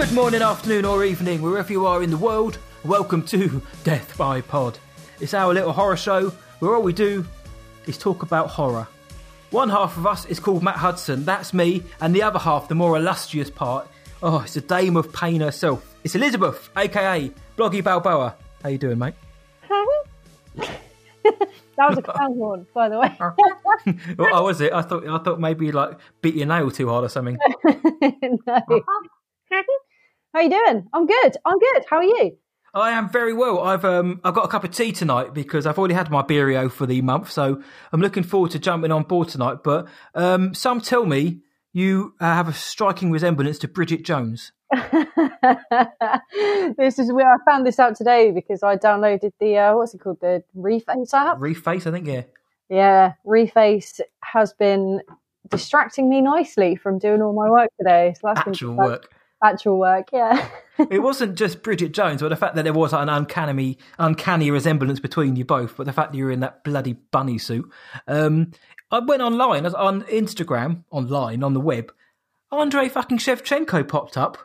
Good morning, afternoon, or evening, wherever you are in the world. Welcome to Death by Pod. It's our little horror show where all we do is talk about horror. One half of us is called Matt Hudson, that's me, and the other half, the more illustrious part, oh, it's the Dame of Pain herself. It's Elizabeth, aka Bloggy Balboa. How you doing, mate? That was a clown horn, by the way. oh, was it? I thought I thought maybe like beat your nail too hard or something. no. How are you doing? I'm good. I'm good. How are you? I am very well. I've um I've got a cup of tea tonight because I've already had my beerio for the month, so I'm looking forward to jumping on board tonight. But um, some tell me you uh, have a striking resemblance to Bridget Jones. this is where I found this out today because I downloaded the uh, what's it called the Reface app. Reface, I think, yeah. Yeah, Reface has been distracting me nicely from doing all my work today. So that's Actual been work. Actual work, yeah. it wasn't just Bridget Jones, but the fact that there was an uncanny, uncanny resemblance between you both, but the fact that you were in that bloody bunny suit. Um, I went online on Instagram, online on the web. Andre fucking Shevchenko popped up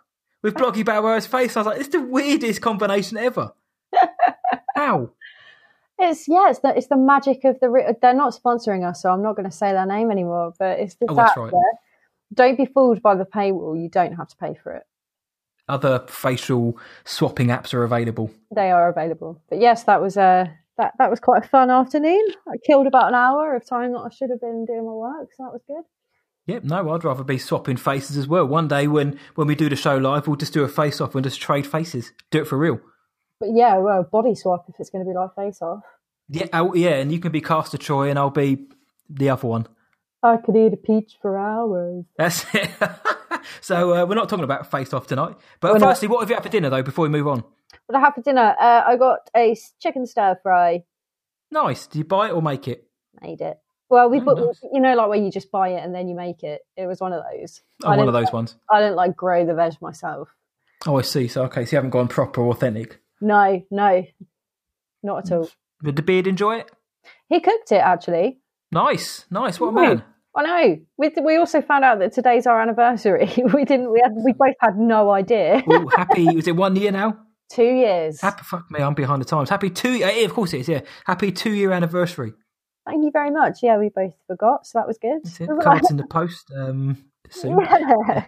with Bloggy Barrow's face. I was like, it's the weirdest combination ever. How? It's yeah, it's the it's the magic of the. They're not sponsoring us, so I'm not going to say their name anymore. But it's the Oh, that's fact right. that don't be fooled by the paywall. You don't have to pay for it. Other facial swapping apps are available. They are available. But yes, that was a that that was quite a fun afternoon. I killed about an hour of time that I should have been doing my work, so that was good. Yep, no, I'd rather be swapping faces as well. One day when, when we do the show live, we'll just do a face off and just trade faces. Do it for real. But yeah, well, body swap if it's going to be like face off. Yeah, oh, yeah, and you can be Castor Troy and I'll be the other one. I could eat a peach for hours. That's it. so uh, we're not talking about face off tonight. But We're not. firstly, what have you had for dinner though? Before we move on, What I had for dinner, uh, I got a chicken stir fry. nice. Did you buy it or make it? Made it. Well, we Oh, put nice. you know like where you just buy it and then you make it. It was one of those. Oh, I one of those ones. I didn't like grow the veg myself. Oh, I see. So okay, so you haven't gone proper authentic. No, no, not at all. Did the beard enjoy it? He cooked it actually. Nice, nice. What a man. I know. We we also found out that today's our anniversary. we didn't. We had, we both had no idea. Ooh, happy. was it one year now? Two years. Happy. Fuck me, I'm behind the times. Happy two. Uh, of course it is. Yeah, happy two year anniversary. Thank you very much. Yeah, we both forgot, so that was good. That's it. Cards in the post um, soon. Yeah.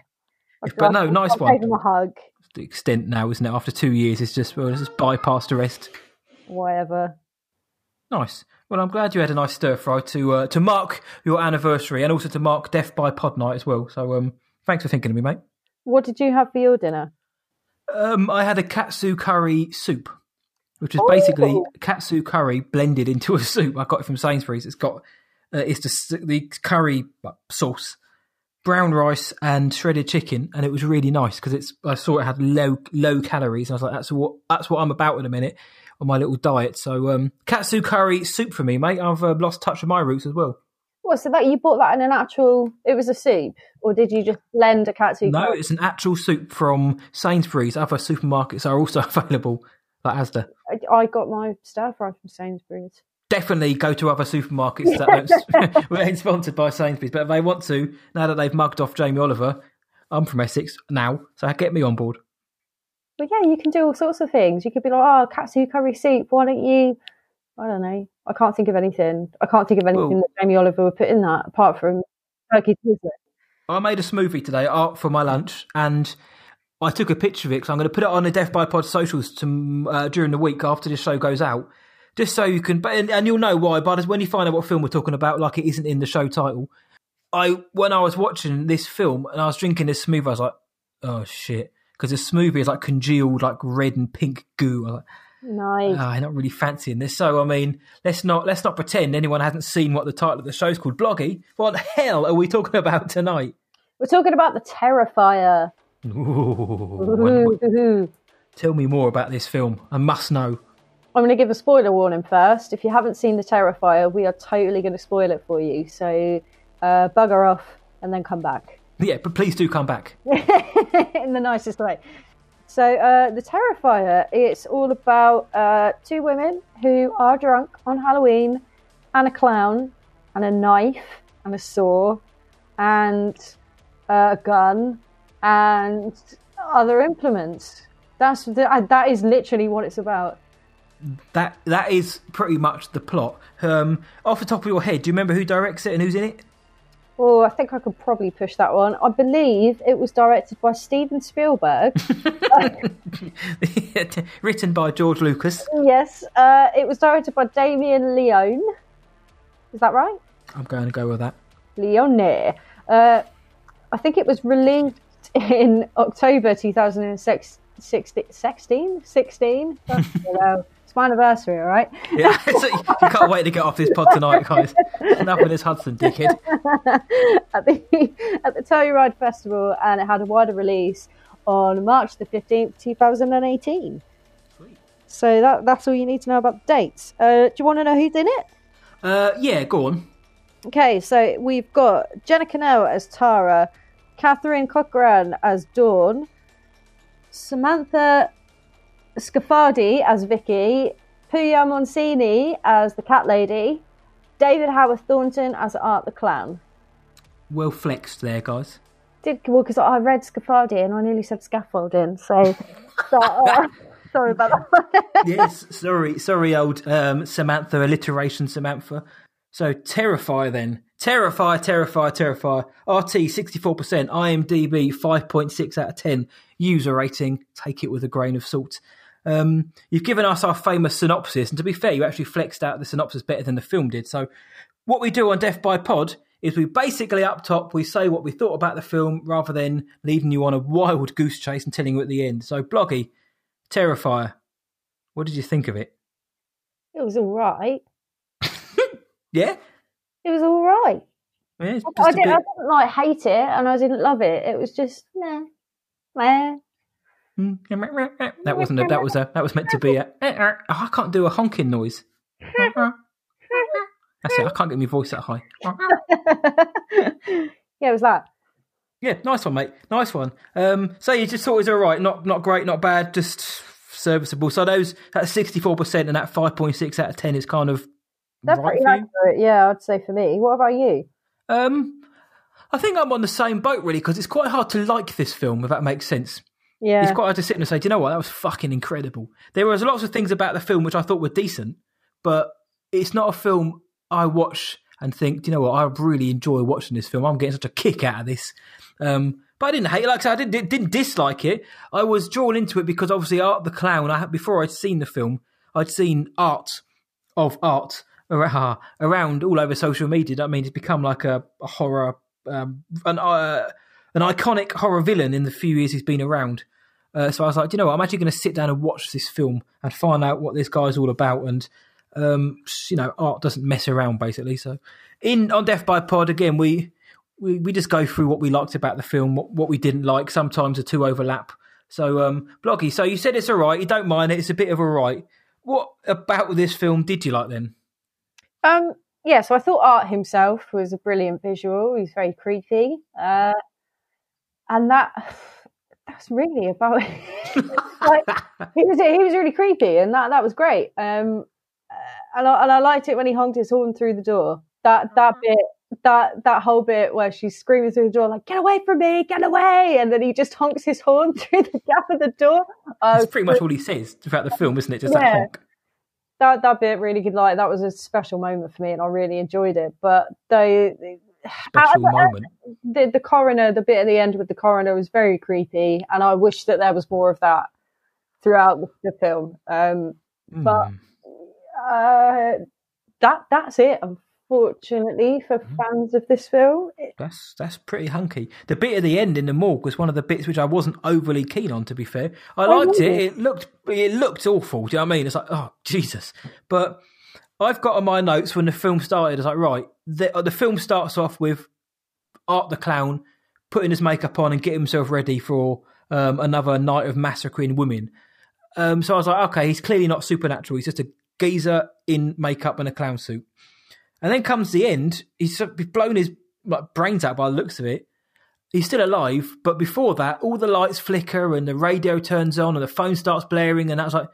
But no, nice I one. Give him a hug. The extent now, isn't it? After two years, it's just well, it's just bypass the rest. Whatever. Nice. Well, I'm glad you had a nice stir fry to uh, to mark your anniversary and also to mark Death by Pod Night as well. So, um, thanks for thinking of me, mate. What did you have for your dinner? Um, I had a katsu curry soup, which is basically Oh. katsu curry blended into a soup. I got it from Sainsbury's. It's got uh, it's the the curry sauce, brown rice, and shredded chicken, and it was really nice because it's. I saw it had low low calories, and I was like, that's what that's what I'm about in a minute on my little diet. So, um, katsu curry soup for me, mate. I've uh, lost touch of my roots as well. What? So that you bought that in an actual? It was a soup, or did you just blend a katsu? No, curry? it's an actual soup from Sainsbury's. Other supermarkets are also available, like Asda. I- I got my stir fry from Sainsbury's. Definitely go to other supermarkets that ain't sponsored by Sainsbury's, but if they want to, now that they've mugged off Jamie Oliver, I'm from Essex now, so get me on board. But yeah, you can do all sorts of things. You could be like, oh, katsu curry soup. Why don't you? I don't know. I can't think of anything. I can't think of anything Well- that Jamie Oliver would put in that apart from turkey. I made a smoothie today for my lunch, and I took a picture of it because I'm going to put it on the Death by Pod socials to, uh, during the week after this show goes out, just so you can. But and, and you'll know why. But when you find out what film we're talking about, like it isn't in the show title, I when I was watching this film and I was drinking this smoothie, I was like, oh shit, because the smoothie is like congealed like red and pink goo. I like, Nice. Ah, I'm not really fancying this. So I mean, let's not let's not pretend anyone hasn't seen what the title of the show's called. Bloggy. What the hell are we talking about tonight? We're talking about the Terrifier. Ooh, Ooh. tell me more about this film. I must know. I'm going to give a spoiler warning first. If you haven't seen the Terrifier, we are totally going to spoil it for you. So uh, bugger off and then come back Yeah, but please do come back. in the nicest way. So uh, the Terrifier, it's all about uh, two women who are drunk on Halloween, and a clown, and a knife, and a saw, and uh, a gun, and other implements. That's the, that is literally what it's about. That that is pretty much the plot. Um, off the top of your head, do you remember who directs it and who's in it? Oh, I think I could probably push that one. I believe it was directed by Steven Spielberg. Written by George Lucas. yes, uh, it was directed by Damien Leone. Is that right? I'm going to go with that. Leone. Uh, I think it was released in October 2016. 16? 16? It's my anniversary, all right? Yeah, you can't wait to get off this pod tonight, guys. Nothing is Hudson, dickhead. at the at the Telluride Festival, and it had a wider release on March the fifteenth, two thousand and eighteen. So that that's all you need to know about the dates. Uh, do you want to know who's in it? Uh, yeah, go on. Okay, so we've got Jenna Kanell as Tara, Catherine Cochran as Dawn, Samantha Scafardi as Vicky, Puya Monsini as the cat lady, David Howard Thornton as Art the clown. Well flexed there, guys. Did well because I read Scafardi and I nearly said scaffolding, so, so uh, sorry about that. yes, sorry, sorry, old um, Samantha alliteration, Samantha. So terrify then. Terrify, terrify, terrify. RT 64%, IMDb 5.6 out of 10. User rating, take it with a grain of salt. Um, you've given us our famous synopsis, and to be fair, you actually flexed out the synopsis better than the film did. So, what we do on Death by Pod is we basically up top we say what we thought about the film rather than leading you on a wild goose chase and telling you at the end. So, Bloggy, Terrifier, what did you think of it? It was all right. Yeah, It was all right. yeah it's I, didn't, bit. I didn't like hate it, and I didn't love it. It was just nah, meh. That wasn't a, that was a that was meant to be a. Oh, I can't do a honking noise. That's it. I can't get my voice that high. yeah, it was that. Yeah, nice one, mate. Nice one. Um, so you just thought it was all right, not not great, not bad, just serviceable. So those that sixty four percent and that five point six out of ten is kind of That's right pretty accurate. Yeah, I'd say for me. What about you? Um, I think I'm on the same boat really because it's quite hard to like this film if that makes sense. Yeah, It's quite hard to sit and say, do you know what? That was fucking incredible. There was lots of things about the film which I thought were decent, but it's not a film I watch and think, do you know what? I really enjoy watching this film. I'm getting such a kick out of this. Um, but I didn't hate it. Like I said, I didn't, didn't dislike it. I was drawn into it because obviously Art the Clown, I before I'd seen the film, I'd seen art of art around all over social media. I mean, it's become like a, a horror, um, an, uh, an iconic horror villain in the few years he's been around. Uh, so I was like, "Do you know what? I'm actually going to sit down and watch this film and find out what this guy's all about. And um, you know, art doesn't mess around, basically. So in on Death by Pod again, we we, we just go through what we liked about the film, what, what we didn't like. Sometimes the two overlap. So um, Bloggy, so you said it's all right. You don't mind it. It's a bit of a right. What about this film did you like then? Um, yeah, so I thought Art himself was a brilliant visual. He's very creepy, uh, and that that's really about it. like, he was he was really creepy, and that that was great. Um, and I, and I liked it when he honked his horn through the door. That that bit. That that whole bit where she's screaming through the door like "Get away from me! Get away!" and then he just honks his horn through the gap of the door. Uh, That's pretty much all he says throughout the film, isn't it? Just that honk. that that bit really good. Like that was a special moment for me, and I really enjoyed it. But they, Special I- I- moment. the the coroner, the bit at the end with the coroner was very creepy, and I wish that there was more of that throughout the, the film. Um, but- Hmm. uh, that that's it. Unfortunately, for Mm-hmm. fans of this film, It- That's that's pretty hunky. The bit at the end in the morgue was one of the bits which I wasn't overly keen on. To be fair, I Oh, liked it. It looked it looked awful. Do you know what I mean? It's like oh Jesus. But I've got on my notes when the film started. It's like right, the the film starts off with Art the clown putting his makeup on and getting himself ready for um, another night of massacring women. Um, so I was like, okay, he's clearly not supernatural. He's just a geezer in makeup and a clown suit. And then comes the end. He's blown his like brains out by the looks of it. He's still alive, but before that, all the lights flicker and the radio turns on and the phone starts blaring, and that's like,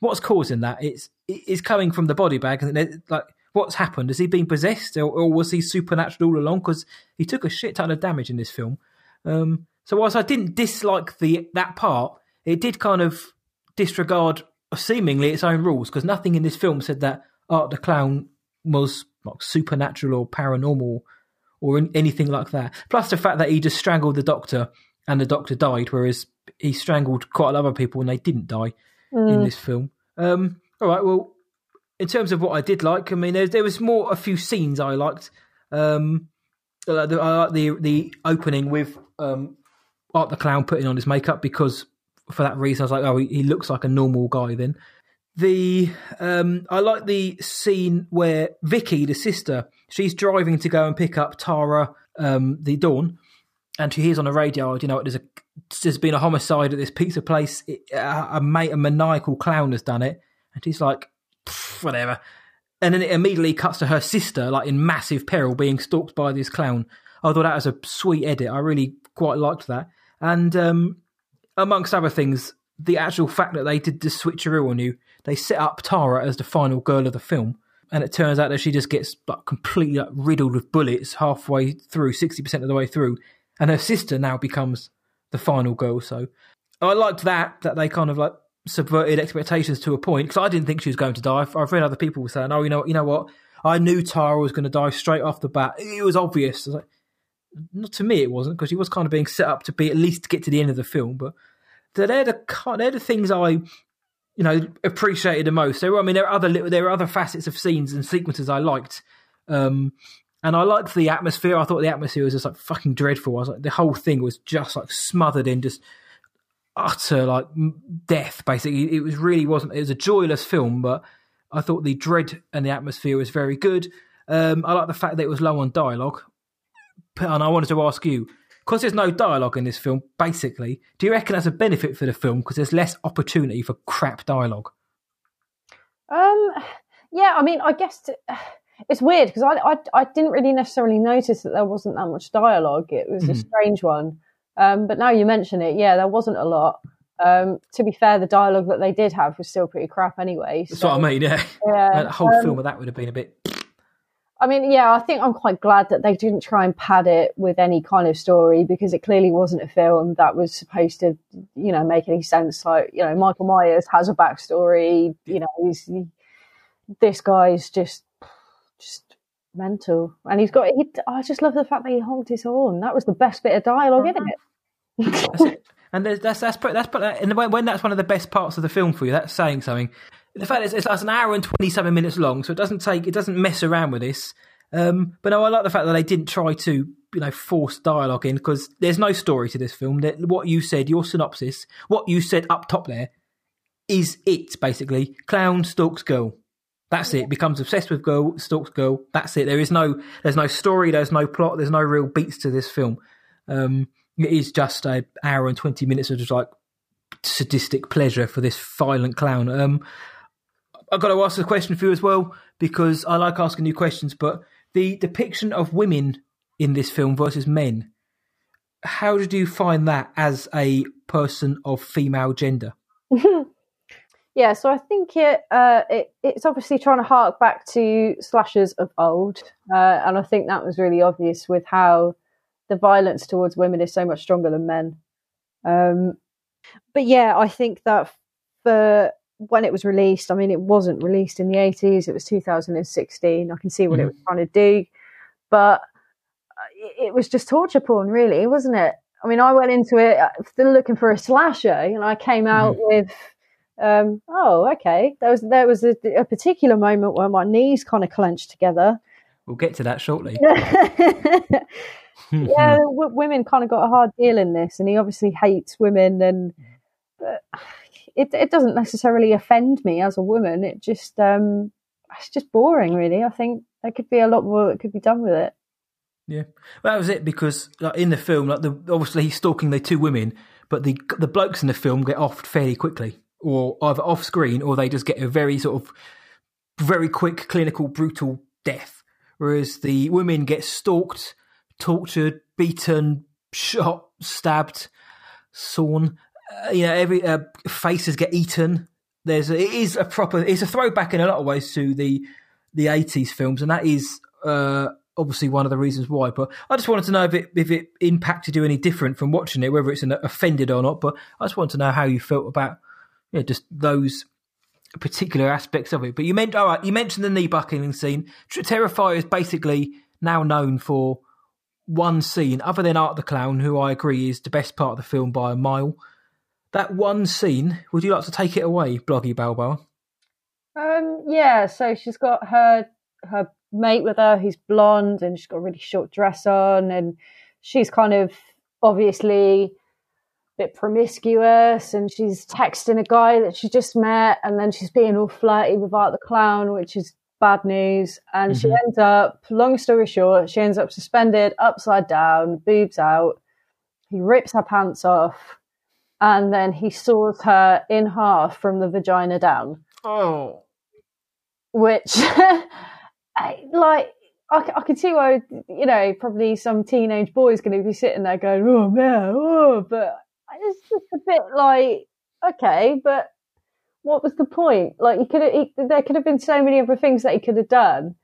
what's causing that? It's it's coming from the body bag, and like, what's happened? Has he been possessed, or, or was he supernatural all along? Because he took a shit ton of damage in this film. Um, So whilst I didn't dislike the that part, it did kind of disregard seemingly its own rules because nothing in this film said that Art the Clown was like supernatural or paranormal or anything like that. Plus the fact that he just strangled the doctor and the doctor died, whereas he strangled quite a lot of people and they didn't die mm. in this film. Um, all right, well, in terms of what I did like, I mean, there, there was more a few scenes I liked. Um, I like the the opening with um, Art the Clown putting on his makeup because for that reason I was like, oh, he, he looks like a normal guy then. The um, I like the scene where Vicky, the sister, she's driving to go and pick up Tara, um, the Dawn, and she hears on the radio, you know, there's a there's been a homicide at this pizza place. It, a, a mate, a maniacal clown has done it, and she's like, whatever. And then it immediately cuts to her sister, like in massive peril, being stalked by this clown. I thought that was a sweet edit. I really quite liked that. And um, amongst other things, the actual fact that they did the switcheroo on you, they set up Tara as the final girl of the film, and it turns out that she just gets like completely like, riddled with bullets halfway through, sixty percent of the way through, and her sister now becomes the final girl. So I liked that that they kind of like subverted expectations to a point because I didn't think she was going to die. I've read other people saying, "Oh, you know, you know what? I knew Tara was going to die straight off the bat. It was obvious." Was like, not to me, it wasn't because she was kind of being set up to be at least to get to the end of the film. But they're the they're the things I, you know, appreciated the most. There, were, I mean, there are other there are other facets of scenes and sequences I liked. Um, and I liked the atmosphere. I thought the atmosphere was just like fucking dreadful. I was like, the whole thing was just like smothered in just utter like death. Basically, it was really wasn't. It was a joyless film, but I thought the dread and the atmosphere was very good. Um, I like the fact that it was low on dialogue, and I wanted to ask you because there's no dialogue in this film. Basically, do you reckon that's a benefit for the film because there's less opportunity for crap dialogue? Um, yeah, I mean, I guess. To, it's weird because I, I, I didn't really necessarily notice that there wasn't that much dialogue. It was mm. a hmm. strange one. Um, but now you mention it, yeah, there wasn't a lot. Um, to be fair, the dialogue that they did have was still pretty crap anyway. That's what I mean. Yeah, yeah. the whole um, film of that would have been a bit. I mean, yeah, I think I'm quite glad that they didn't try and pad it with any kind of story because it clearly wasn't a film that was supposed to, you know, make any sense. Like, you know, Michael Myers has a backstory. You know, he's he, this guy's just just mental, and he's got. He, I just love the fact that he honked his horn. That was the best bit of dialogue, isn't it? and that's that's that's that's put that, and when that's one of the best parts of the film for you, that's saying something. The fact is, it's like an hour and twenty seven minutes long, so it doesn't take, it doesn't mess around with this. Um, but no, I like the fact that they didn't try to, you know, force dialogue in because there's no story to this film. That what you said, your synopsis, what you said up top there, is it basically. Clown stalks girl. That's it. Becomes obsessed with girl, stalks girl. That's it. There is no, there's no story. There's no plot. There's no real beats to this film. Um, it is just an hour and 20 minutes of just like sadistic pleasure for this violent clown. Um, I've got to ask a question for you as well because I like asking you questions, but the depiction of women in this film versus men, how did you find that as a person of female gender? yeah, so I think it, uh, it, it's obviously trying to hark back to slashers of old, uh, and I think that was really obvious with how the violence towards women is so much stronger than men. Um, but yeah, I think that for when it was released, I mean, it wasn't released in the 80s, it was 2016. I can see what mm. it was trying to do, but uh, it was just torture porn, really, wasn't it? I mean, I went into it uh, still looking for a slasher, and I came out mm. with, um, oh, okay. There was there was a, a particular moment where my knees kind of clenched together. We'll get to that shortly. yeah, w- women kind of got a hard deal in this, and he obviously hates women, and it it doesn't necessarily offend me as a woman. It just um, it's just boring, really. I think there could be a lot more that could be done with it. Yeah, well, that was it because like, in the film, like the obviously he's stalking the two women, but the the blokes in the film get off fairly quickly, or either off screen, or they just get a very sort of very quick, clinical, brutal death. Whereas the women get stalked tortured, beaten, shot, stabbed, sawn. Uh, you know, every uh, faces get eaten. There's a, it is a proper. It's a throwback in a lot of ways to the the eighties films, and that is uh, obviously one of the reasons why. But I just wanted to know if it if it impacted you any different from watching it, whether it's an offended or not. But I just wanted to know how you felt about yeah, just those particular aspects of it. But you meant all right. You mentioned the knee buckling scene. Terrifier is basically now known for one scene, other than Art the Clown, who I agree is the best part of the film by a mile. That one scene. Would you like to take it away, Bloggy Balboa? Um, yeah. So she's got her her mate with her who's blonde, and she's got a really short dress on, and she's kind of obviously bit promiscuous and she's texting a guy that she just met and then she's being all flirty with Art the Clown, which is bad news. And mm-hmm. she ends up, long story short, she ends up suspended upside down, boobs out. He rips her pants off and then he saws her in half from the vagina down. Oh. Which, I, like, I, I can see why, you know, probably some teenage boy is going to be sitting there going, oh, man, oh, but it's just a bit like okay, but what was the point? Like he could have, there could have been so many other things that he could have done.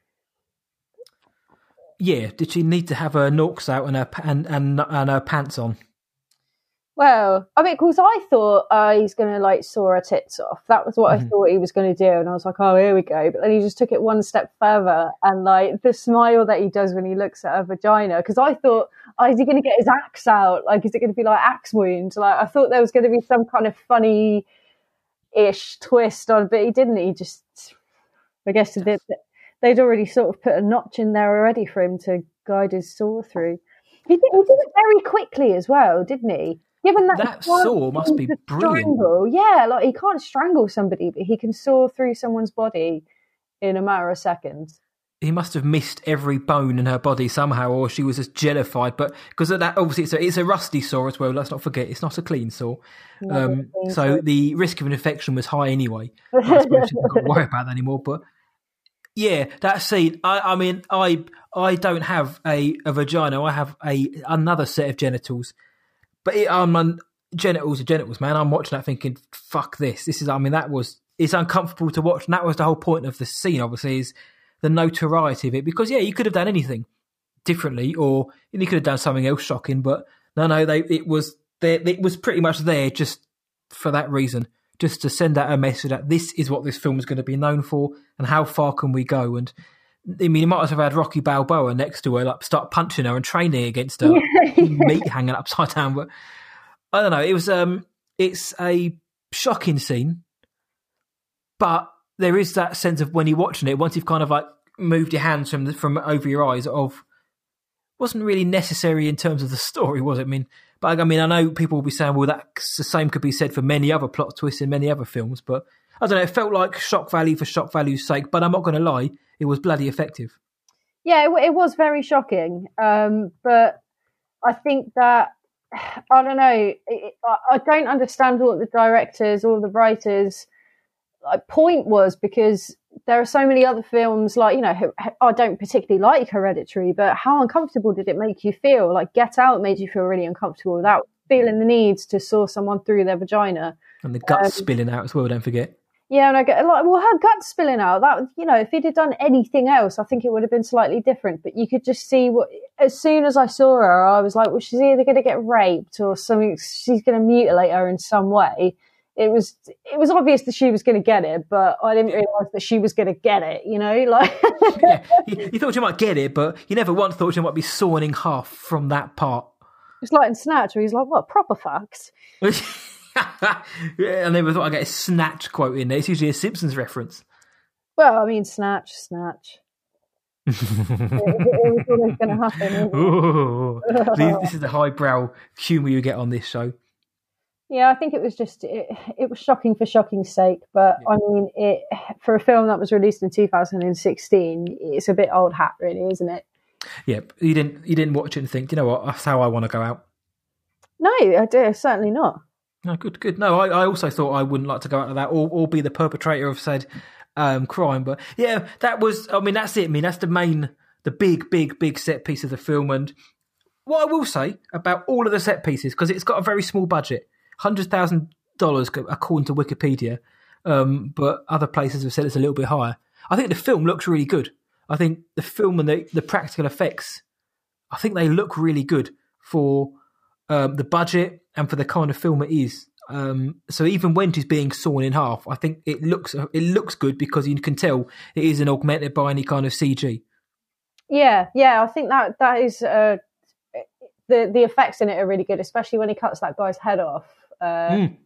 Yeah, did she need to have her norks out and her and and, and her pants on? Well, I mean, because I thought uh, he's going to like saw her tits off. That was what mm-hmm. I thought he was going to do, and I was like, "Oh, here we go." But then he just took it one step further, and like the smile that he does when he looks at her vagina. Because I thought, "Oh, is he going to get his axe out? Like, is it going to be like axe wound?" Like, I thought there was going to be some kind of funny ish twist on, but he didn't. He just, I guess, did. They'd already sort of put a notch in there already for him to guide his saw through. He did, he did it very quickly as well, didn't he? Given that, that saw must be brilliant. Strangle, yeah, like he can't strangle somebody, but he can saw through someone's body in a matter of seconds. He must have missed every bone in her body somehow, or she was just jellified. But because of that, obviously, it's a, it's a rusty saw as well. Let's not forget, it's not a clean saw. Um, so the risk of an infection was high anyway. I suppose she don't worry about that anymore. But yeah, that scene. I, I mean, I I don't have a, a vagina. I have a another set of genitals but it, um, genitals are genitals, man. I'm watching that thinking, fuck this. This is, I mean, that was, it's uncomfortable to watch. And that was the whole point of the scene, obviously, is the notoriety of it. Because, yeah, you could have done anything differently or you could have done something else shocking. But no, no, they, it was, there, it was pretty much there just for that reason. Just to send out a message that this is what this film is going to be known for and how far can we go. And I mean, he might as well have had Rocky Balboa next to her, like start punching her and training against her, meat hanging upside down. But I don't know. It was um, it's a shocking scene, but there is that sense of when you're watching it, once you've kind of like moved your hands from the, from over your eyes, of wasn't really necessary in terms of the story, was it? I mean, but I mean, I know people will be saying, well, that the same could be said for many other plot twists in many other films, but I don't know. It felt like shock value for shock value's sake, but I'm not going to lie it was bloody effective. Yeah, it, it was very shocking. Um, but I think that I don't know. It, I, I don't understand what the directors or the writers' like, point was because there are so many other films like you know I don't particularly like Hereditary, but how uncomfortable did it make you feel? Like Get Out made you feel really uncomfortable without feeling the need to saw someone through their vagina and the guts um, spilling out as well. Don't forget. Yeah, and I get like, well, her gut's spilling out. That you know, if he'd have done anything else, I think it would have been slightly different. But you could just see what. As soon as I saw her, I was like, well, she's either going to get raped or something. She's going to mutilate her in some way. It was it was obvious that she was going to get it, but I didn't realize that she was going to get it. You know, like yeah, you, you, thought you might get it, but you never once thought you might be sawn in half from that part. It's like in Snatch, where he's like, "What proper facts." I never thought I'd get a Snatch quote in there. It's usually a Simpsons reference. Well, I mean, Snatch, Snatch. it, it, always going to happen. this is the highbrow humour you get on this show. Yeah, I think it was just it, it was shocking for shocking's sake, but yeah. I mean, it for a film that was released in 2016, it's a bit old hat, really, isn't it? Yeah, you didn't you didn't watch it and think, you know what, that's how I want to go out. No, I do certainly not. No, good, good. No, I, I also thought I wouldn't like to go out of that or, or be the perpetrator of said um, crime. But yeah, that was, I mean, that's it. I mean, that's the main, the big, big, big set piece of the film. And what I will say about all of the set pieces, because it's got a very small budget, $100,000 according to Wikipedia, um, but other places have said it's a little bit higher. I think the film looks really good. I think the film and the, the practical effects, I think they look really good for um, the budget and for the kind of film it is. Um, so even when she's being sawn in half, I think it looks it looks good because you can tell it isn't augmented by any kind of CG. Yeah, yeah, I think that that is uh, the the effects in it are really good, especially when he cuts that guy's head off. Uh, mm.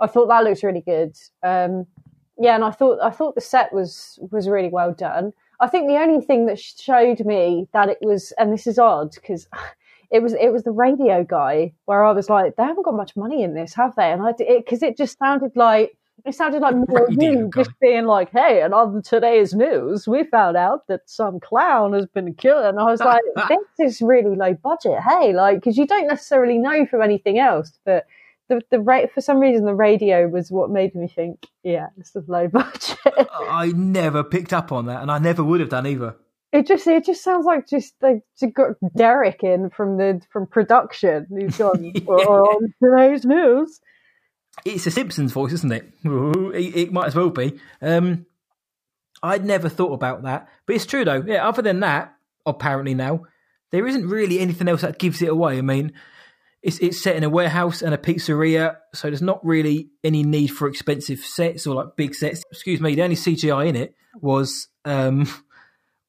I thought that looks really good. Um, yeah, and I thought I thought the set was was really well done. I think the only thing that showed me that it was, and this is odd because it was it was the radio guy where I was like, they haven't got much money in this, have they? And I because it, it, just sounded like it sounded like more you just being like, hey, and on today's news, we found out that some clown has been killed, and I was like, this is really low budget. Hey, like because you don't necessarily know from anything else, but the the rate for some reason the radio was what made me think, yeah, this is low budget. I never picked up on that, and I never would have done either. It just it just sounds like just like got Derek in from the from production. He's gone yeah. on today's news. It's a Simpsons voice, isn't it? It, it might as well be. Um, I'd never thought about that, but it's true though. Yeah. Other than that, apparently now there isn't really anything else that gives it away. I mean, it's it's set in a warehouse and a pizzeria, so there's not really any need for expensive sets or like big sets. Excuse me, the only CGI in it was um,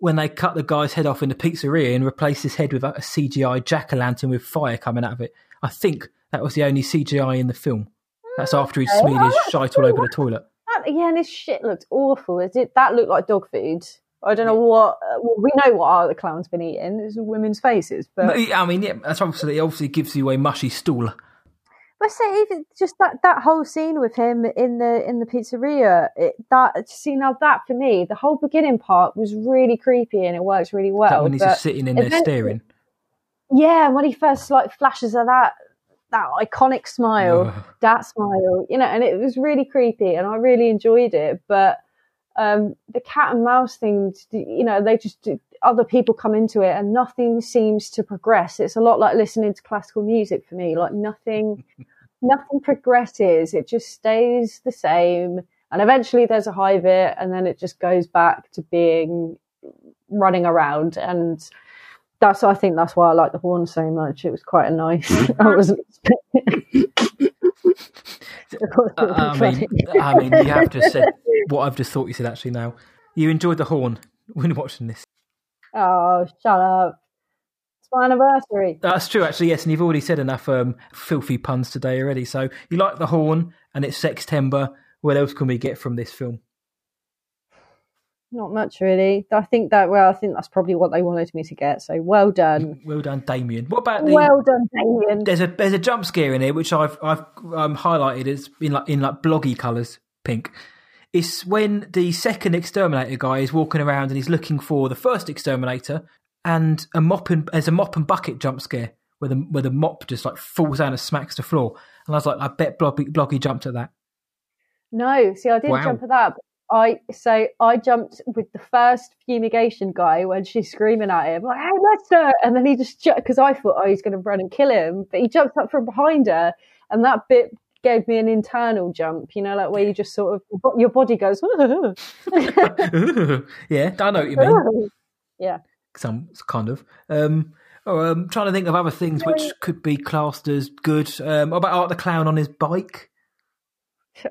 when they cut the guy's head off in the pizzeria and replaced his head with a CGI jack o' lantern with fire coming out of it. I think that was the only CGI in the film. That's after he smeared his shite all over the toilet. That, yeah, and his shit looked awful. It did, that looked like dog food. I don't know what uh, well, we know what the clown's been eating. It's women's faces, but I mean, yeah, that's obviously it obviously gives you a mushy stool. But say even just that that whole scene with him in the in the pizzeria, it, that see now that for me, the whole beginning part was really creepy and it works really well. That when he's just sitting in there staring. Yeah, when he first like flashes of that that iconic smile, that smile, you know, and it was really creepy and I really enjoyed it. But um, the cat and mouse thing, you know, they just other people come into it and nothing seems to progress. It's a lot like listening to classical music for me. Like nothing, nothing progresses. It just stays the same. And eventually there's a high bit and then it just goes back to being running around. And that's, I think that's why I like the horn so much. It was quite a nice, hmm? I wasn't expecting. Uh, I mean, I mean, you have just said what I've just thought you said. Actually, now you enjoyed the horn when watching this. Oh, shut up! It's my anniversary. That's true, actually. Yes, and you've already said enough um, filthy puns today already. So you like the horn, and it's Sextember. What else can we get from this film? Not much, really. I think that well, I think that's probably what they wanted me to get. So well done, well done, Damien. What about the? Well done, Damien. There's a there's a jump scare in here which I've I've um, highlighted as in like in like bloggy colours, pink. It's when the second exterminator guy is walking around and he's looking for the first exterminator, and a mop and there's a mop and bucket jump scare where the where the mop just like falls down and smacks the floor. And I was like, I bet Bloggy, Bloggy jumped at that. No, see, I didn't wow. jump at that. I so I jumped with the first fumigation guy when she's screaming at him like, "Hey, Lester!" And then he just because I thought oh he's going to run and kill him, but he jumps up from behind her, and that bit gave me an internal jump. You know, like where you just sort of your body goes. yeah, I know what you mean. yeah, some kind of. Um, oh, I'm um, trying to think of other things which could be classed as good. Um, about Art the Clown on his bike.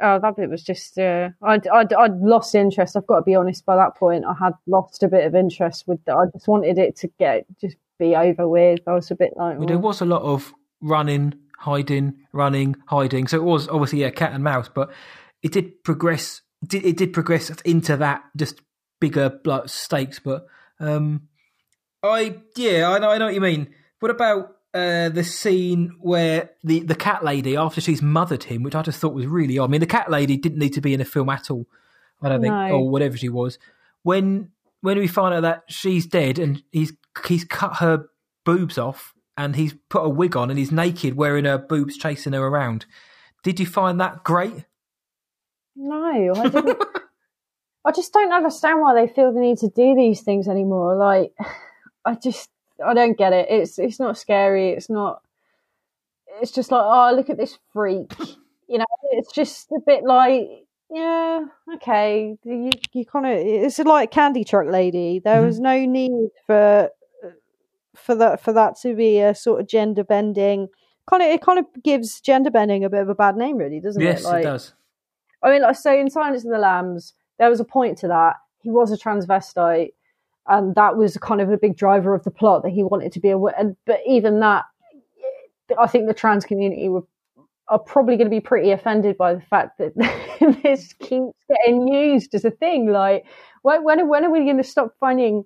Oh, that bit was just. Uh, I'd, I'd, I'd lost interest. I've got to be honest. By that point, I had lost a bit of interest with. I just wanted it to get just be over with. I was a bit like. Well, there was a lot of running, hiding, running, hiding. So it was obviously a yeah, cat and mouse, but it did progress. It did, it did progress into that just bigger like, stakes. But um, I yeah, I know, I know what you mean. What about uh, the scene where the, the cat lady, after she's mothered him, which I just thought was really odd. I mean, the cat lady didn't need to be in a film at all, I don't think, or whatever she was. When when we find out that she's dead and he's he's cut her boobs off and he's put a wig on and he's naked wearing her boobs chasing her around. Did you find that great? No, I didn't. I just don't understand why they feel the need to do these things anymore. Like, I just I don't get it. It's it's not scary. It's not. It's just like oh look at this freak. You know, it's just a bit like yeah, okay. You, you kind of it's like Candy Truck Lady. There Mhm. was no need for for that for that to be a sort of gender bending. Kind of, it kind of gives gender bending a bit of a bad name, really, doesn't yes, it? Like, it does. I mean, like, so in Silence of the Lambs, there was a point to that. He was a transvestite, and that was kind of a big driver of the plot that he wanted to be a. And but even that, I think the trans community were are probably going to be pretty offended by the fact that this keeps getting used as a thing. Like, when when, when are we going to stop finding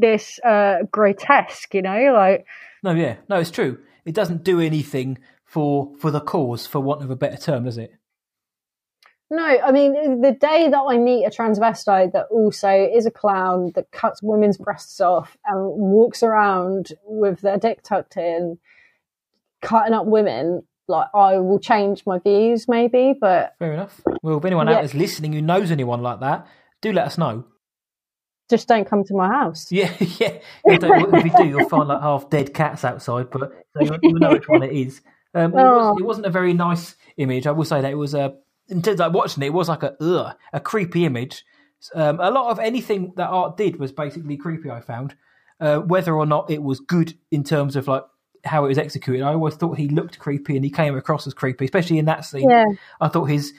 this uh, grotesque? You know, like No, yeah, no, it's true. It doesn't do anything for for the cause, for want of a better term, does it? No, I mean the day that I meet a transvestite that also is a clown that cuts women's breasts off and walks around with their dick tucked in, cutting up women, like I will change my views maybe, but Fair enough. Well, if anyone out Yeah. there's listening who knows anyone like that, do let us know. Just don't come to my house. Yeah, yeah. If, you do, you'll find like half dead cats outside, but so you, you know which one it is. Um, it, was, Oh. it wasn't a very nice image. I will say that it was a. In terms of like watching it, it was like a ugh, a creepy image. Um, a lot of anything that art did was basically creepy. I found uh, whether or not it was good in terms of like how it was executed. I always thought he looked creepy and he came across as creepy, especially in that scene. Yeah, I thought his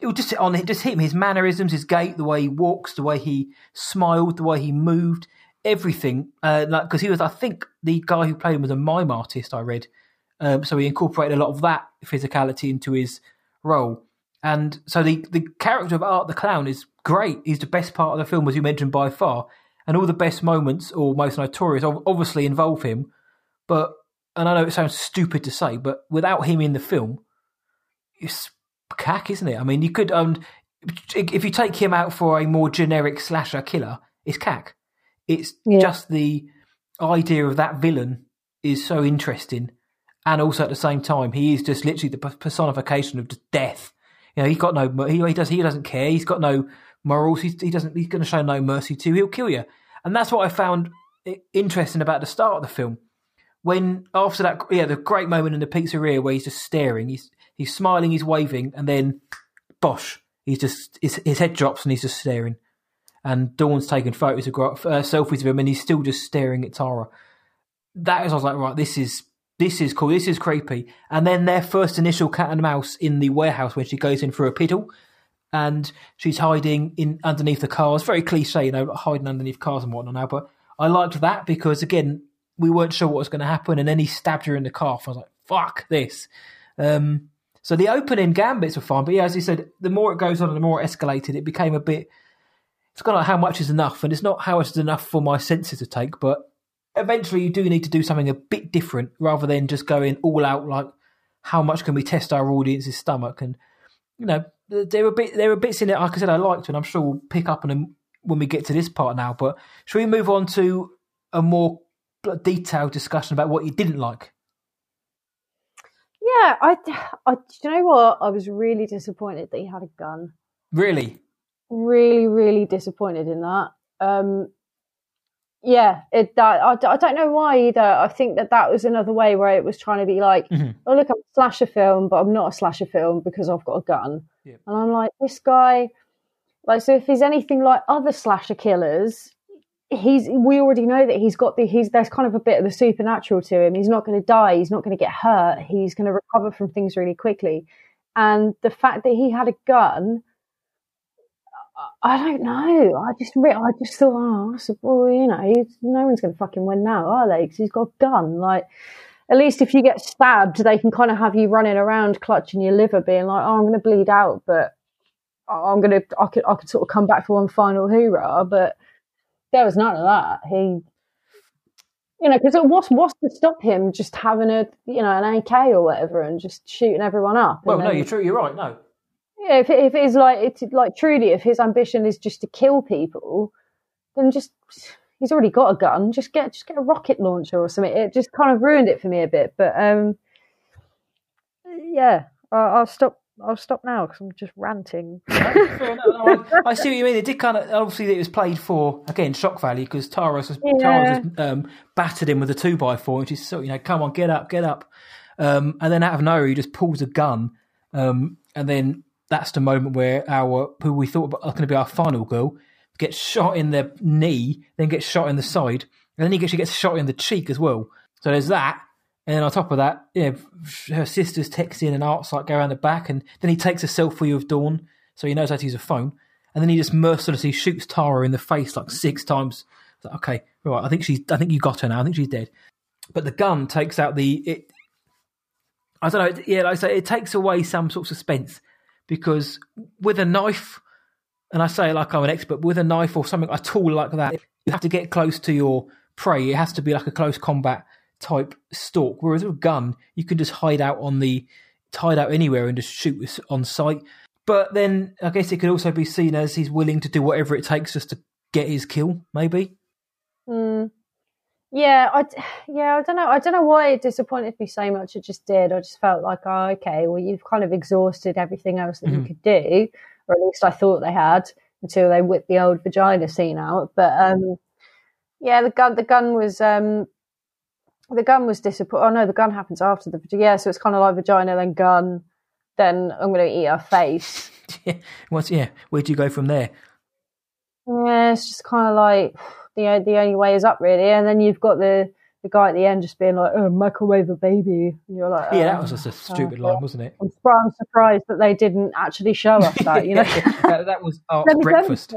it would just on just hit him his mannerisms, his gait, the way he walks, the way he smiled, the way he moved, everything. Uh, like because he was, I think, the guy who played him was a mime artist. I read, um, so he incorporated a lot of that physicality into his role. And so the the character of Art the Clown is great. He's the best part of the film, as you mentioned, by far. And all the best moments, or most notorious, obviously involve him. But and I know it sounds stupid to say, but without him in the film, it's cack, isn't it? I mean, you could um, if you take him out for a more generic slasher killer, it's cack. It's Yeah. just the idea of that villain is so interesting, and also at the same time, he is just literally the personification of death. You know, he's got no he, he does he doesn't care. He's got no morals. He's, he doesn't. He's going to show no mercy to. He'll kill you, and that's what I found interesting about the start of the film when after that, yeah, the great moment in the pizzeria where he's just staring, he's he's smiling, he's waving, and then, bosh, he's just his, his head drops and he's just staring. And Dawn's taking photos of uh, selfies of him, and he's still just staring at Tara. That is, I was like, right, this is this is cool, this is creepy. And then their first initial cat and mouse in the warehouse when she goes in for a piddle, and she's hiding in underneath the cars. Very cliche, you know, like hiding underneath cars and whatnot now. But I liked that because again, we weren't sure what was going to happen, and then he stabbed her in the calf. I was like, "Fuck this!" Um, so the opening gambits were fine, but yeah, as you said, the more it goes on, and the more it escalated. It became a bit. It's kind of like how much is enough, and it's not how much is enough for my senses to take. But eventually, you do need to do something a bit different rather than just going all out. Like, how much can we test our audience's stomach? And you know, there were bit there were bits in it. Like I said, I liked, and I'm sure we'll pick up on them when we get to this part now. But should we move on to a more detailed discussion about what you didn't like? Yeah. I, I, do you know what? I was really disappointed that he had a gun. Really? really really disappointed in that um yeah it that I, I don't know why either i think that that was another way where it was trying to be like Mhm. oh look i'm a slasher film but i'm not a slasher film because i've got a gun Yeah. and i'm like this guy like so if he's anything like other slasher killers he's we already know that he's got the he's there's kind of a bit of the supernatural to him he's not going to die he's not going to get hurt he's going to recover from things really quickly and the fact that he had a gun I don't know. I just, I just thought, oh, well, you know, no one's going to fucking win now, are they? Because he's got a gun. Like, at least if you get stabbed, they can kind of have you running around clutching your liver, being like, oh, I'm going to bleed out, but I'm going to, I could, I could sort of come back for one final hoorah. But there was none of that. He, you know, because what's what's to stop him just having a, you know, an AK or whatever and just shooting everyone up? Well, and no, you're true. You're right. No, yeah, if, if it's like it's like truly, if his ambition is just to kill people, then just he's already got a gun. Just get just get a rocket launcher or something. It just kind of ruined it for me a bit. But um, yeah, I'll, I'll stop. I'll stop now because I'm just ranting. No, I, I see what you mean. It did kind of obviously it was played for again shock value because Tara's just, Yeah. Tara's just um, battered him with a two by four, and she's sort of, you know, come on, get up, get up. Um, and then out of nowhere, he just pulls a gun, um, and then that's the moment where our who we thought was going to be our final girl gets shot in the knee, then gets shot in the side, and then he gets, she gets shot in the cheek as well. So there's that. And then on top of that, you know, her sister's texting and Art's like go around the back, and then he takes a selfie of Dawn, so he knows how to use a phone. And then he just mercilessly shoots Tara in the face like six times. Like, okay, right, I think she's, I think you got her now. I think she's dead. But the gun takes out the, it, I don't know, yeah, like I say, it takes away some sort of suspense because with a knife, and I say it like I'm an expert, with a knife or something, a tool like that, you have to get close to your prey. It has to be like a close combat type stalk. Whereas with a gun, you can just hide out on the, hide out anywhere and just shoot on sight. But then I guess it could also be seen as he's willing to do whatever it takes just to get his kill, maybe. Mm. Yeah, I yeah, I don't know. I don't know why it disappointed me so much. It just did. I just felt like, oh, okay, well, you've kind of exhausted everything else that mm-hmm. you could do, or at least I thought they had until they whipped the old vagina scene out. But um, yeah, the gun, the gun was um, the gun was disappointing. Oh no, the gun happens after the yeah, so it's kind of like vagina then gun, then I'm going to eat her face. yeah, what's yeah? Where do you go from there? Yeah, it's just kind of like the the only way is up really, and then you've got the the guy at the end just being like, "Oh, microwave a baby," and you're like, oh, "Yeah, that oh, was just a stupid uh, line, wasn't it?" I'm, surprised that they didn't actually show us that. You know, that, that, was our breakfast.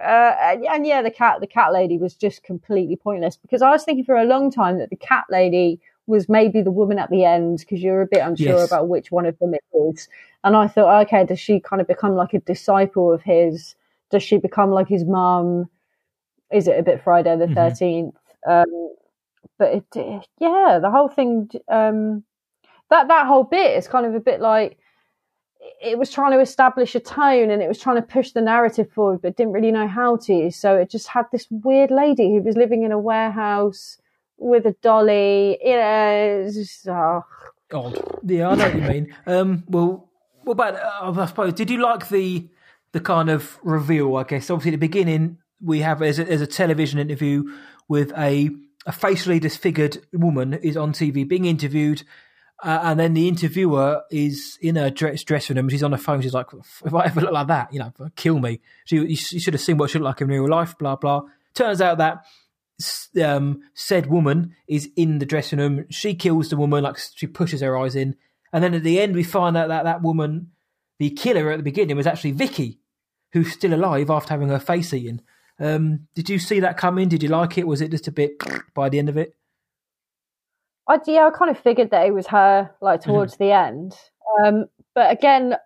Uh, and, and, yeah, the cat, the cat lady was just completely pointless because I was thinking for a long time that the cat lady was maybe the woman at the end because you're a bit unsure yes. about which one of them it is. And I thought, okay, does she kind of become like a disciple of his? Does she become like his mum? is it a bit Friday the 13th? Mm-hmm. Um, but it, it, yeah, the whole thing, um, that, that whole bit is kind of a bit like, it was trying to establish a tone and it was trying to push the narrative forward, but didn't really know how to. So it just had this weird lady who was living in a warehouse with a dolly. You oh. God. Yeah, I know what you mean. Um, well, what about, uh, I suppose, did you like the the kind of reveal, I guess? Obviously, at the beginning, we have there's a, a television interview with a a facially disfigured woman is on TV being interviewed, uh, and then the interviewer is in a dress, dressing room. She's on the phone. She's like, "If I ever look like that, you know, kill me." She, you, should have seen what she looked like in real life. Blah blah. Turns out that um, said woman is in the dressing room. She kills the woman, like she pushes her eyes in, and then at the end we find out that that woman, the killer at the beginning, was actually Vicky, who's still alive after having her face eaten. Um, did you see that coming? Did you like it? Was it just a bit by the end of it? I, yeah, I kind of figured that it was her, like mm-hmm. towards mm-hmm. the end. Um, but again,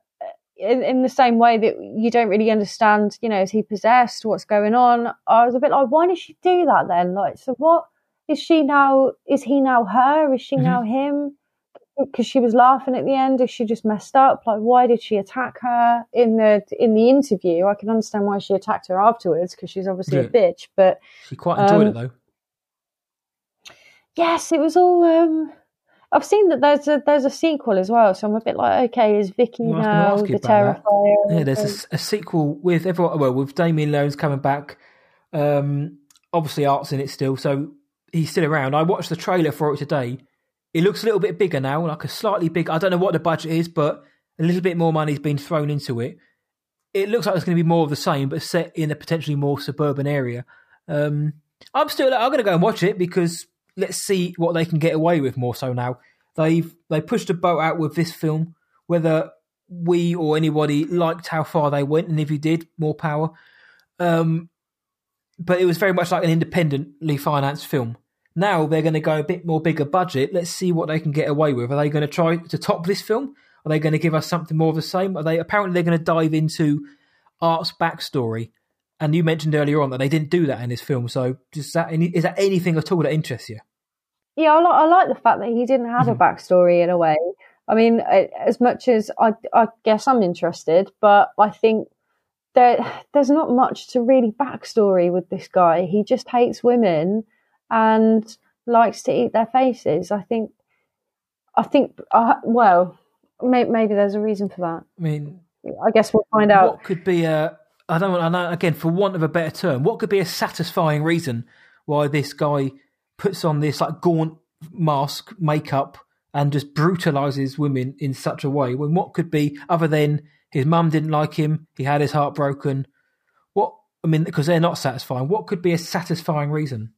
in, in the same way that you don't really understand, you know, is he possessed? What's going on? I was a bit like, why did she do that then? Like, so what is she now? Is he now her? Is she mm-hmm. now him? because she was laughing at the end Is she just messed up like why did she attack her in the in the interview i can understand why she attacked her afterwards because she's obviously yeah. a bitch but she quite enjoyed um, it though yes it was all um i've seen that there's a there's a sequel as well so i'm a bit like okay is vicky well, now the terrifier yeah there's a, a, sequel with everyone well with damien leone's coming back um obviously art's in it still so he's still around i watched the trailer for it today it looks a little bit bigger now, like a slightly big. I don't know what the budget is, but a little bit more money's been thrown into it. It looks like it's going to be more of the same, but set in a potentially more suburban area. Um, I'm still. I'm going to go and watch it because let's see what they can get away with more so now. They've they pushed a boat out with this film. Whether we or anybody liked how far they went, and if you did, more power. Um, but it was very much like an independently financed film. Now they're going to go a bit more bigger budget. Let's see what they can get away with. Are they going to try to top this film? Are they going to give us something more of the same? Are they apparently they're going to dive into Art's backstory? And you mentioned earlier on that they didn't do that in this film. So is that any, is that anything at all that interests you? Yeah, I like, I like the fact that he didn't have mm-hmm. a backstory in a way. I mean, as much as I, I guess I'm interested, but I think there, there's not much to really backstory with this guy. He just hates women and likes to eat their faces. I think, I think, uh, well, may, maybe there's a reason for that. I mean, I guess we'll find out. What could be a, I don't I know, again, for want of a better term, what could be a satisfying reason why this guy puts on this like gaunt mask, makeup, and just brutalizes women in such a way? When what could be, other than His mum didn't like him. He had his heart broken. What I mean, because they're not satisfying. What could be a satisfying reason?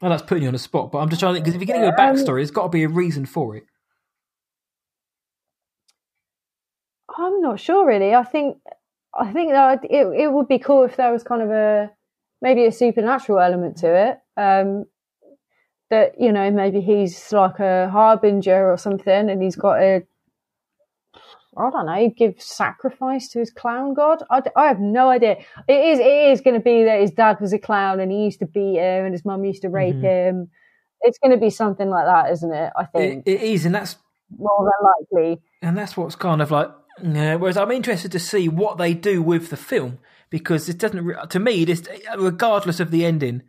Well, that's putting you on the spot, but I'm just trying to because if you're getting a Um, backstory, there's got to be a reason for it. I'm not sure really. I think I think that it it would be cool if there was kind of a maybe a supernatural element to it. Um, that you know maybe he's like a harbinger or something, and he's got a I don't know give sacrifice to his clown god. I have no idea. It is it is going to be that his dad was a clown and he used to beat him, and his mum used to rape Mhm. him. It's going to be something like that, isn't it? I it. think It is, and that's more than likely. and that's what's kind of like. Whereas I'm interested to see what they do with the film because it doesn't. To me, this regardless of the ending,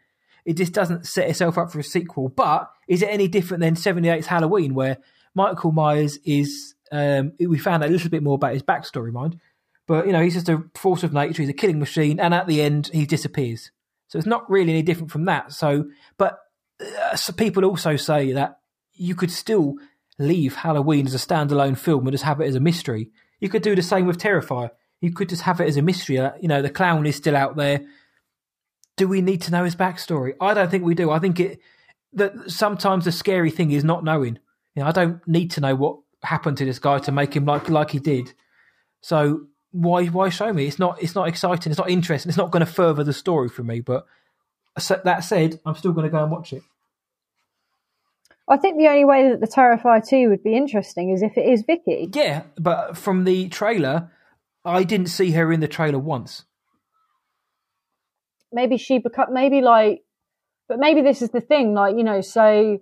it just doesn't set itself up for a sequel. But is it any different than 78's Halloween, where Michael Myers is? Um, we found out a little bit more about his backstory, mind, but you know he's just a force of nature. He's a killing machine, and at the end he disappears. So it's not really any different from that. So, but uh, so people also say that you could still leave Halloween as a standalone film and just have it as a mystery. You could do the same with Terrifier. You could just have it as a mystery. Uh, You know, the clown is still out there. Do we need to know his backstory? I don't think we do. I think it that sometimes the scary thing is not knowing. You know, I don't need to know what happened to this guy to make him like like he did. So why why show me? It's not it's not exciting. It's not interesting. It's not going to further the story for me. But that said, I'm still going to go and watch it. I think the only way that the Terrifier 2 would be interesting is if it is Vicky. Yeah, but from the trailer, I didn't see her in the trailer once. Maybe she become maybe like, but maybe this is the thing. Like you know, so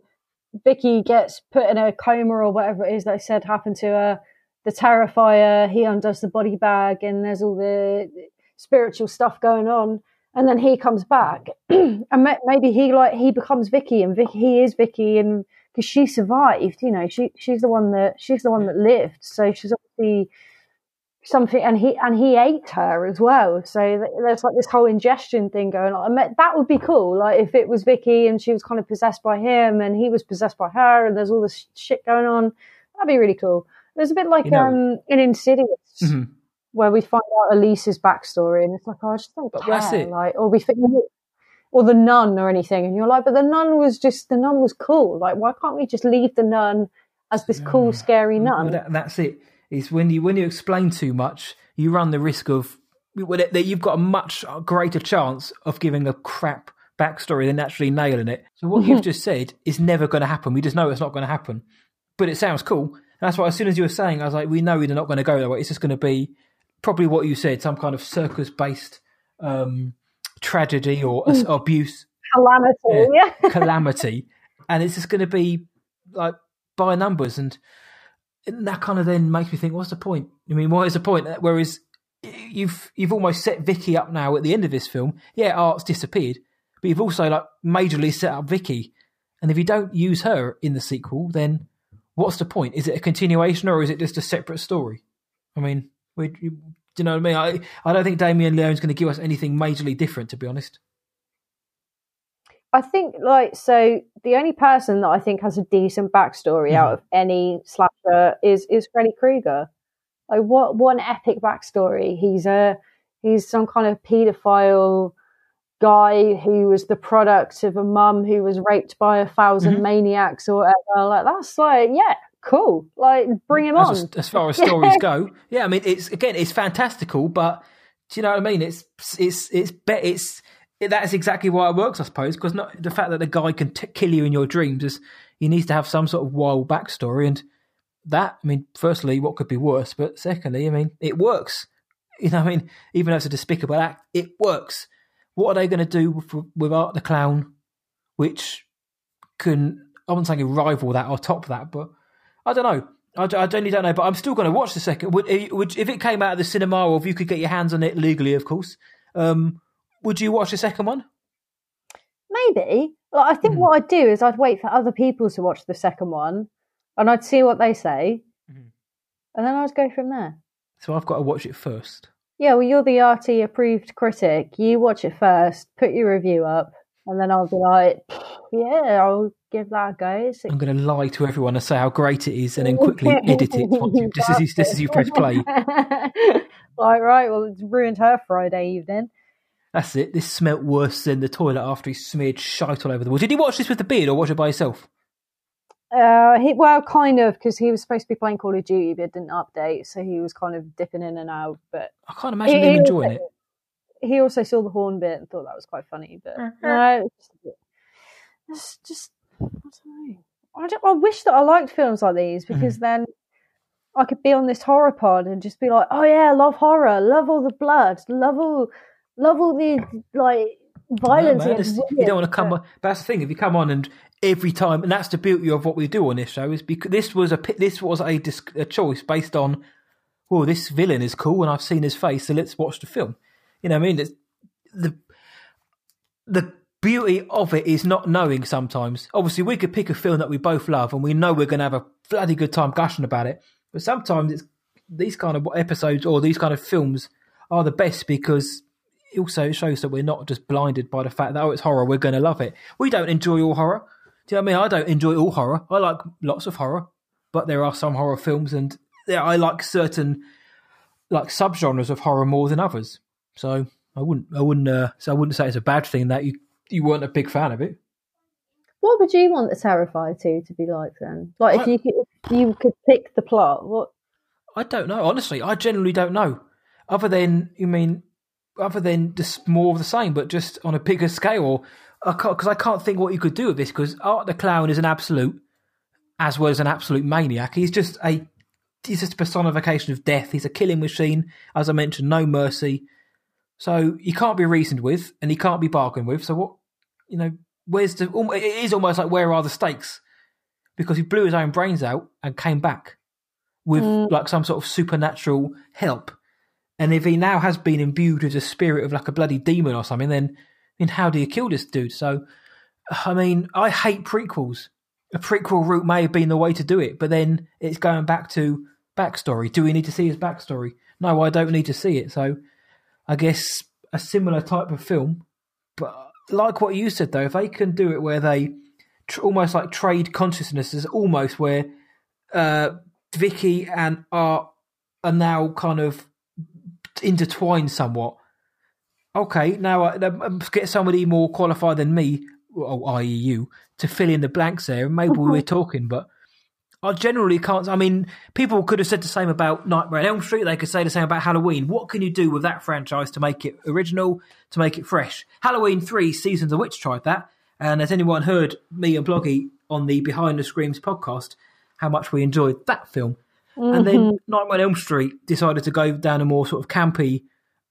Vicky gets put in a coma or whatever it is they said happened to her. The Terrifier, he undoes the body bag, and there's all the spiritual stuff going on. And then he comes back, and maybe he like he becomes Vicky, and Vicky he is Vicky, and because she survived, you know, she she's the one that she's the one that lived, so she's obviously something and he and he ate her as well. So there's like this whole ingestion thing going on. I mean, that would be cool like if it was vicky and she was kind of possessed by him and he was possessed by her and there's all this shit going on. That'd be really cool. There's a bit like You know- um in insidious Mhm. where we find out elise's backstory and it's like oh, i just don't But care that's it. like or we think or the nun or anything and you're like but the nun was just the nun was cool. Like why can't we just leave the nun as this cool scary nun? Well, that, that's it. Is when you when you explain too much, you run the risk of that you've got a much greater chance of giving a crap backstory than actually nailing it. So what you've just said is never going to happen. We just know it's not going to happen. But it sounds cool. And that's why as soon as you were saying, I was like, we know we're not going to go that way. It's just going to be probably what you said, some kind of circus based um, tragedy or as- abuse calamity yeah. calamity, and it's just going to be like by numbers, and that kind of then makes me think, what's the point? I mean, what is the point? Uh, whereas you've you've almost set Vicky up now at the end of this film. Yeah, Art's disappeared, but you've also like majorly set up Vicky, and if you don't use her in the sequel, then what's the point? Is it a continuation or is it just a separate story? I mean, we, you, do you know what I mean? I I don't think Damien Leone's going to give us anything majorly different, to be honest. I think like so the only person that I think has a decent backstory Mhm. out of any slasher is is Freddy Krueger. Like what one epic backstory. He's a he's some kind of paedophile guy who was the product of a mum who was raped by a 1000 Mhm. maniacs or whatever. Like that's like yeah, cool. Like bring him as, on. as far as stories go. Yeah, I mean, it's again, it's fantastical, but do you know what I mean? It's it's it's be, it's it, that is exactly why it works, I suppose. Because not the fact that the guy can t- kill you in your dreams is he needs to have some sort of wild backstory, and that I mean, firstly, what could be worse? But secondly, I mean, it works. You know, I mean, even though it's a despicable act, it works. What are they going to do with, with Art the Clown, which can I wouldn't say rival that or top that, but I don't know. I, genuinely don't know, but I'm still going to watch the second. Would, eh, would if it came out of the cinema, or if you could get your hands on it legally, of course, um, would you watch the second one? Maybe. Like, I think Mhm. what I'd do is I'd wait for other people to watch the second one and I'd see what they say. Mhm. And then I'd go from there. So I've got to watch it first. Yeah, well, you're the RT approved critic. You watch it first, put your review up, and then I'll be like, yeah, I'll give that a go. I'm going to lie to everyone and say how great it is, and then quickly edit it. you- Just as you, just as you press play. like, right, well, it's ruined her Friday evening. That's it. This smelt worse than the toilet after he smeared shite all over the wall. Did he watch this with the beard or watch it by himself? Uh, he, well, kind of, because he was supposed to be playing Call of Duty, but it didn't update, so he was kind of dipping in and out. But I can't imagine He- him he enjoying also- it. he also saw the horn bit and thought that was quite funny. But Mhm. no, it's just, it's just I don't know. I, don't, I wish that I liked films like these because then I could be on this horror pod and just be like, oh yeah, love horror, love all the blood, love all, love all the like violence. No, man, you don't want to come on. But that's the thing. If you come on and every time, and that's the beauty of what we do on this show is because this was a this was a, dis- a choice based on, well, this villain is cool and I've seen his face, so let's watch the film. You know what I mean? It's, the the beauty of it is not knowing sometimes. Obviously, we could pick a film that we both love and we know we're going to have a bloody good time gushing about it. But sometimes it's these kind of episodes or these kind of films are the best because also shows that we're not just blinded by the fact that oh it's horror we're going to love it we don't enjoy all horror do you know what i mean i don't enjoy all horror i like lots of horror but there are some horror films and yeah, i like certain like subgenres of horror more than others so i wouldn't i wouldn't uh, so i wouldn't say it's a bad thing that you you weren't a big fan of it What would you want the Terrifier 2 to be like then? Like if you could, if you could pick the plot, what? I don't know. Honestly, I generally don't know. Other than you mean, other than just more of the same, but just on a bigger scale. Because I, can't think what you could do with this. Because Art the Clown is an absolute, as well as an absolute maniac. He's just a, he's just a personification of death. He's a killing machine. As I mentioned, no mercy. So he can't be reasoned with, and he can't be bargained with. So what, you know, where's the? It is almost like where are the stakes? Because he blew his own brains out and came back with Mm. like some sort of supernatural help. And if he now has been imbued with the spirit of like a bloody demon or something, then then how do you kill this dude? So, I mean, I hate prequels. A prequel route may have been the way to do it, but then it's going back to backstory. Do we need to see his backstory? No, I don't need to see it. So, I guess a similar type of film, but like what you said though, if they can do it where they tr- almost like trade consciousnesses, almost where uh, Vicky and Art are now kind of intertwined somewhat. Okay, now I, um, get somebody more qualified than me, or oh, i.e., you, to fill in the blanks there. and Maybe mm-hmm. we're talking, but I generally can't. I mean, people could have said the same about Nightmare on Elm Street. They could say the same about Halloween. What can you do with that franchise to make it original, to make it fresh? Halloween three seasons of Witch tried that, and has anyone heard me and Bloggy on the Behind the Screams podcast? How much we enjoyed that film, and then Nightmare on Elm Street decided to go down a more sort of campy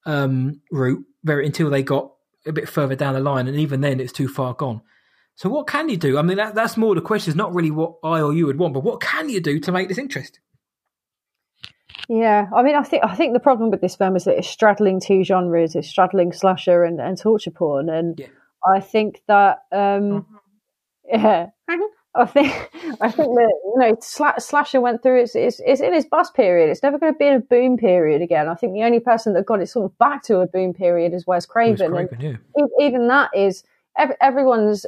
um, route, very until they got a bit further down the line, and even then it's too far gone. So what can you do? I mean, that, that's more the question. It's not really what I or you would want, but what can you do to make this interesting? Yeah, I mean, I think I think the problem with this film is that it's straddling two genres. It's straddling slasher and, and torture porn, and Yeah. I think that um, yeah, I think I think that you know sla- slasher went through its, its it's in its bust period. It's never going to be in a boom period again. I think the only person that got it sort of back to a boom period is Wes Wes Craven, Craven, yeah. even that is ev- everyone's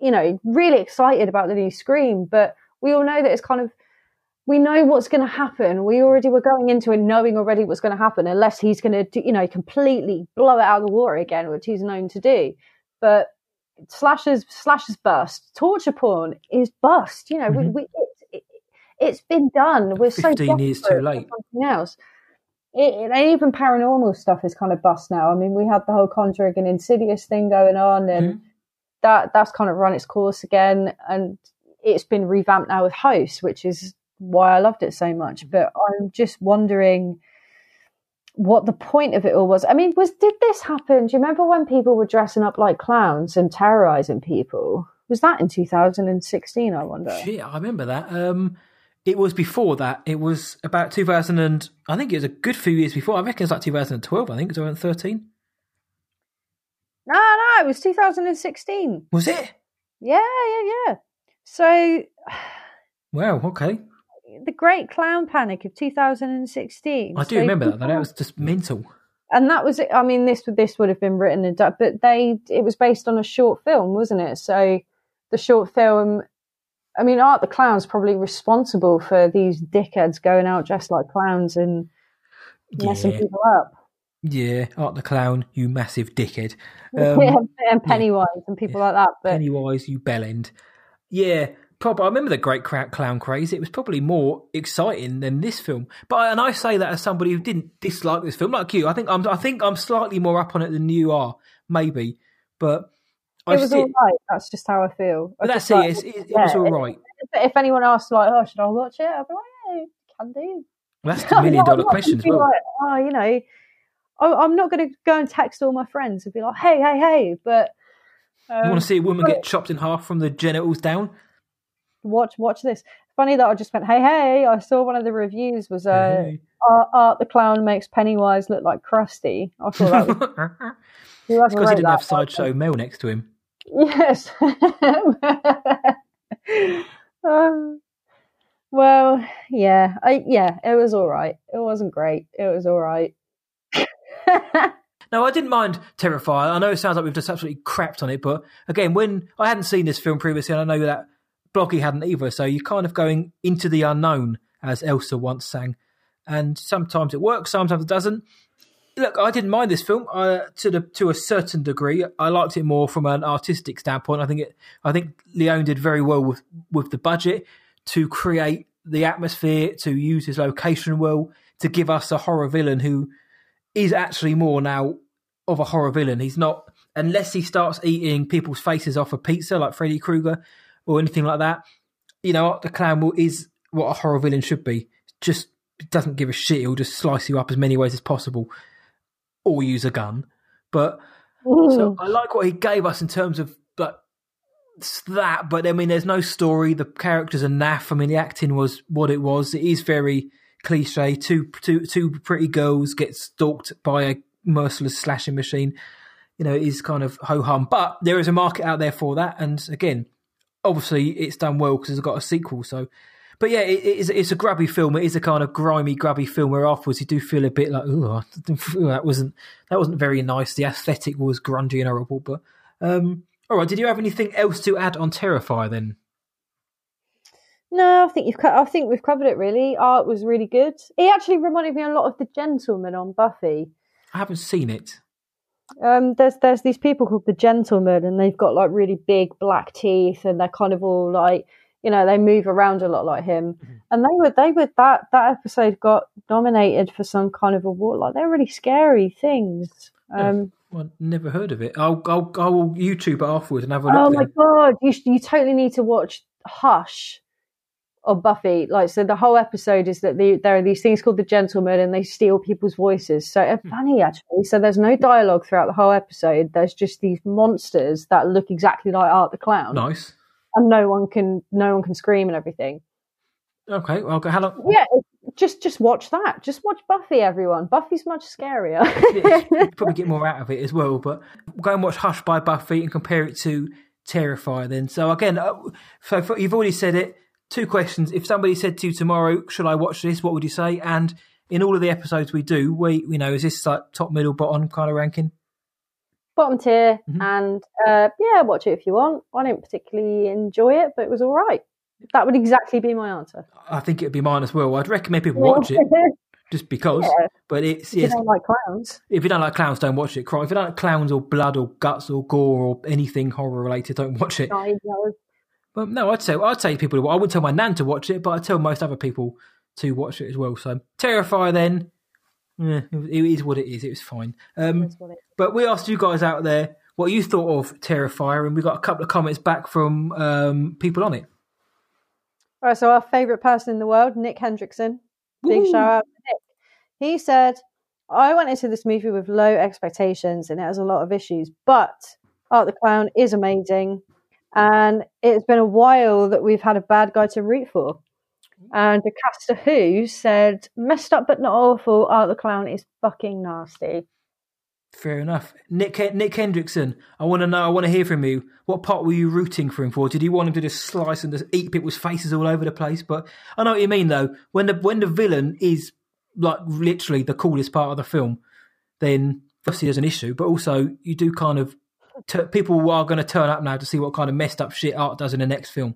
you know really excited about the new Scream, but we all know that it's kind of we know what's going to happen. We already were going into it knowing already what's going to happen, unless he's going to, you know, completely blow it out of the water again, which he's known to do. But slashers, slashers bust. Torture porn is bust. You know, we, Mhm. we it, it, it's been done. We're so 15 years too late. Something else. It, it- even paranormal stuff is kind of bust now. I mean, we had the whole Conjuring and Insidious thing going on, and Mhm. that that's kind of run its course again, and it's been revamped now with Host, which is why I loved it so much. But I'm just wondering what the point of it all was. I mean, was did this happen? Do you remember when people were dressing up like clowns and terrorizing people? Was that in 2016? I wonder. Shit, I remember that. Um, it was before that. It was about 2000 and I think it was a good few years before. I reckon it's like 2012. I think it was around 13. No, no, it was 2016. Was it? Yeah, yeah, yeah. So Wow. Okay. The Great Clown Panic of 2016. I do So remember that. That was just mental. and that was I mean this would this would have been written but they it was based on a short film, wasn't it? So the short film. I mean, Art the Clown's probably responsible for these dickheads going out dressed like clowns and messing Yeah. people up. Yeah, Art the Clown, you massive dickhead. yeah, Um, and Pennywise and people like that. But Pennywise, you bellend. Yeah, probably. I remember the Great Clown Craze. It was probably more exciting than this film. But and I say that as somebody who didn't dislike this film, like you. I think I'm. I think I'm slightly more up on it than you are, maybe. But I it was all right. That's just how I feel. I that's it. like- It's, it, it yeah, was all right. If, if anyone asks, like, "Oh, should I watch it?" I'll be like, "Yeah, can do." That's the million I'm question as well. Like, oh, you know, I- I'm not going to go and text all my friends and be like, "Hey, hey, hey!" But You um, want to see a woman get chopped in half from the genitals down? Watch, watch this. Funny that I just went, "Hey, hey!" I saw one of the reviews was uh, Hey. Art, Art the clown makes Pennywise look like Krusty. I thought that was because he didn't have sideshow Mel next to him. Yes. um, well, yeah, I, yeah, it was all right. It wasn't great. It was all right. No, I didn't mind Terrifier. I know it sounds like we've just absolutely crapped on it, but again, when I hadn't seen this film previously, and I know that Bloggy hadn't either, so you're kind of going into the unknown, as Elsa once sang. And sometimes it works, sometimes it doesn't. Look, I didn't mind this film uh, to the to a certain degree. I liked it more from an artistic standpoint. I think it. I think Leone did very well with with the budget to create the atmosphere, to use his location well, to give us a horror villain who is actually more now of a horror villain. He's not unless he starts eating people's faces off a pizza like Freddy Krueger or anything like that. You know, the clown will, is what a horror villain should be. Just doesn't give a shit. He'll just slice you up as many ways as possible, or use a gun. But so I like what he gave us in terms of like that. But I mean, there's no story. The characters are naff. I mean, the acting was what it was. It is very cliche. Two two two pretty girls get stalked by a merciless slashing machine. You know, it is kind of ho hum. But there is a market out there for that. And again, obviously, it's done well because it's got a sequel. So. But yeah, it, it is, it's a grubby film. It is a kind of grimy, grubby film where afterwards you do feel a bit like, oh, that wasn't that wasn't very nice. The aesthetic was grungy and horrible. But um, all right, did you have anything else to add on Terrifier then? No, I think you've. co- I think we've covered it. Really, art was really good. He actually reminded me a lot of the Gentleman on Buffy. I haven't seen it. Um, there's there's these people called the Gentlemen, and they've got like really big black teeth, and they're kind of all like, you know, they move around a lot like him. And they were they were that that episode got nominated for some kind of award. Like they're really scary things. Um, Well, never heard of it. I'll I'll, I'll YouTube it afterwards and have a look. oh my then. god, you sh- you totally need to watch Hush of Buffy. Like so, the whole episode is that the, there are these things called the Gentlemen, and they steal people's voices. So uh, funny actually. So there's no dialogue throughout the whole episode. There's just these monsters that look exactly like Art the Clown, Nice. and no one can no one can scream and everything. Okay. Well, how long? Yeah, just just watch that. Just watch Buffy, everyone. Buffy's much scarier. You probably get more out of it as well. But go and watch Hush by Buffy and compare it to Terrifier. Then, so again, uh, so you've already said it. Two questions. If somebody said to you tomorrow, "Should I watch this?" What would you say? And in all of the episodes we do, we you know is this like top, middle, bottom kind of ranking? Bottom tier, Mhm. and uh, yeah, watch it if you want. I didn't particularly enjoy it, but it was all right. That would exactly be my answer. I think it'd be mine as well. I'd recommend people watch it just because. Yeah. But it's If you yes. don't like clowns. If you don't like clowns, don't watch it. If you don't like clowns or blood or guts or gore or anything horror related, don't watch it. Well, no, I'd say I'd say people. I wouldn't tell my nan to watch it, but I tell most other people to watch it as well. So Terrifier, then, yeah, it it is what it is. It was fine. Um, what it- but we asked you guys out there what you thought of Terrifier, and we got a couple of comments back from um, people on it. All right, so our favourite person in the world, Nick Hendrickson. Big Woo! shout out to Nick. He said, I went into this movie with low expectations and it has a lot of issues, but Art the Clown is amazing. And it's been a while that we've had a bad guy to root for. Mm-hmm. And the caster who said, messed up but not awful, Art the Clown is fucking nasty. Fair enough. Nick Nick Hendrickson, I want to know. I want to hear from you. What part were you rooting for him for? Did you want him to just slice and just eat people's faces all over the place? But I know what you mean, though. When the when the villain is like literally the coolest part of the film, then obviously there's an issue. But also, you do kind of t- people are going to turn up now to see what kind of messed up shit Art does in the next film.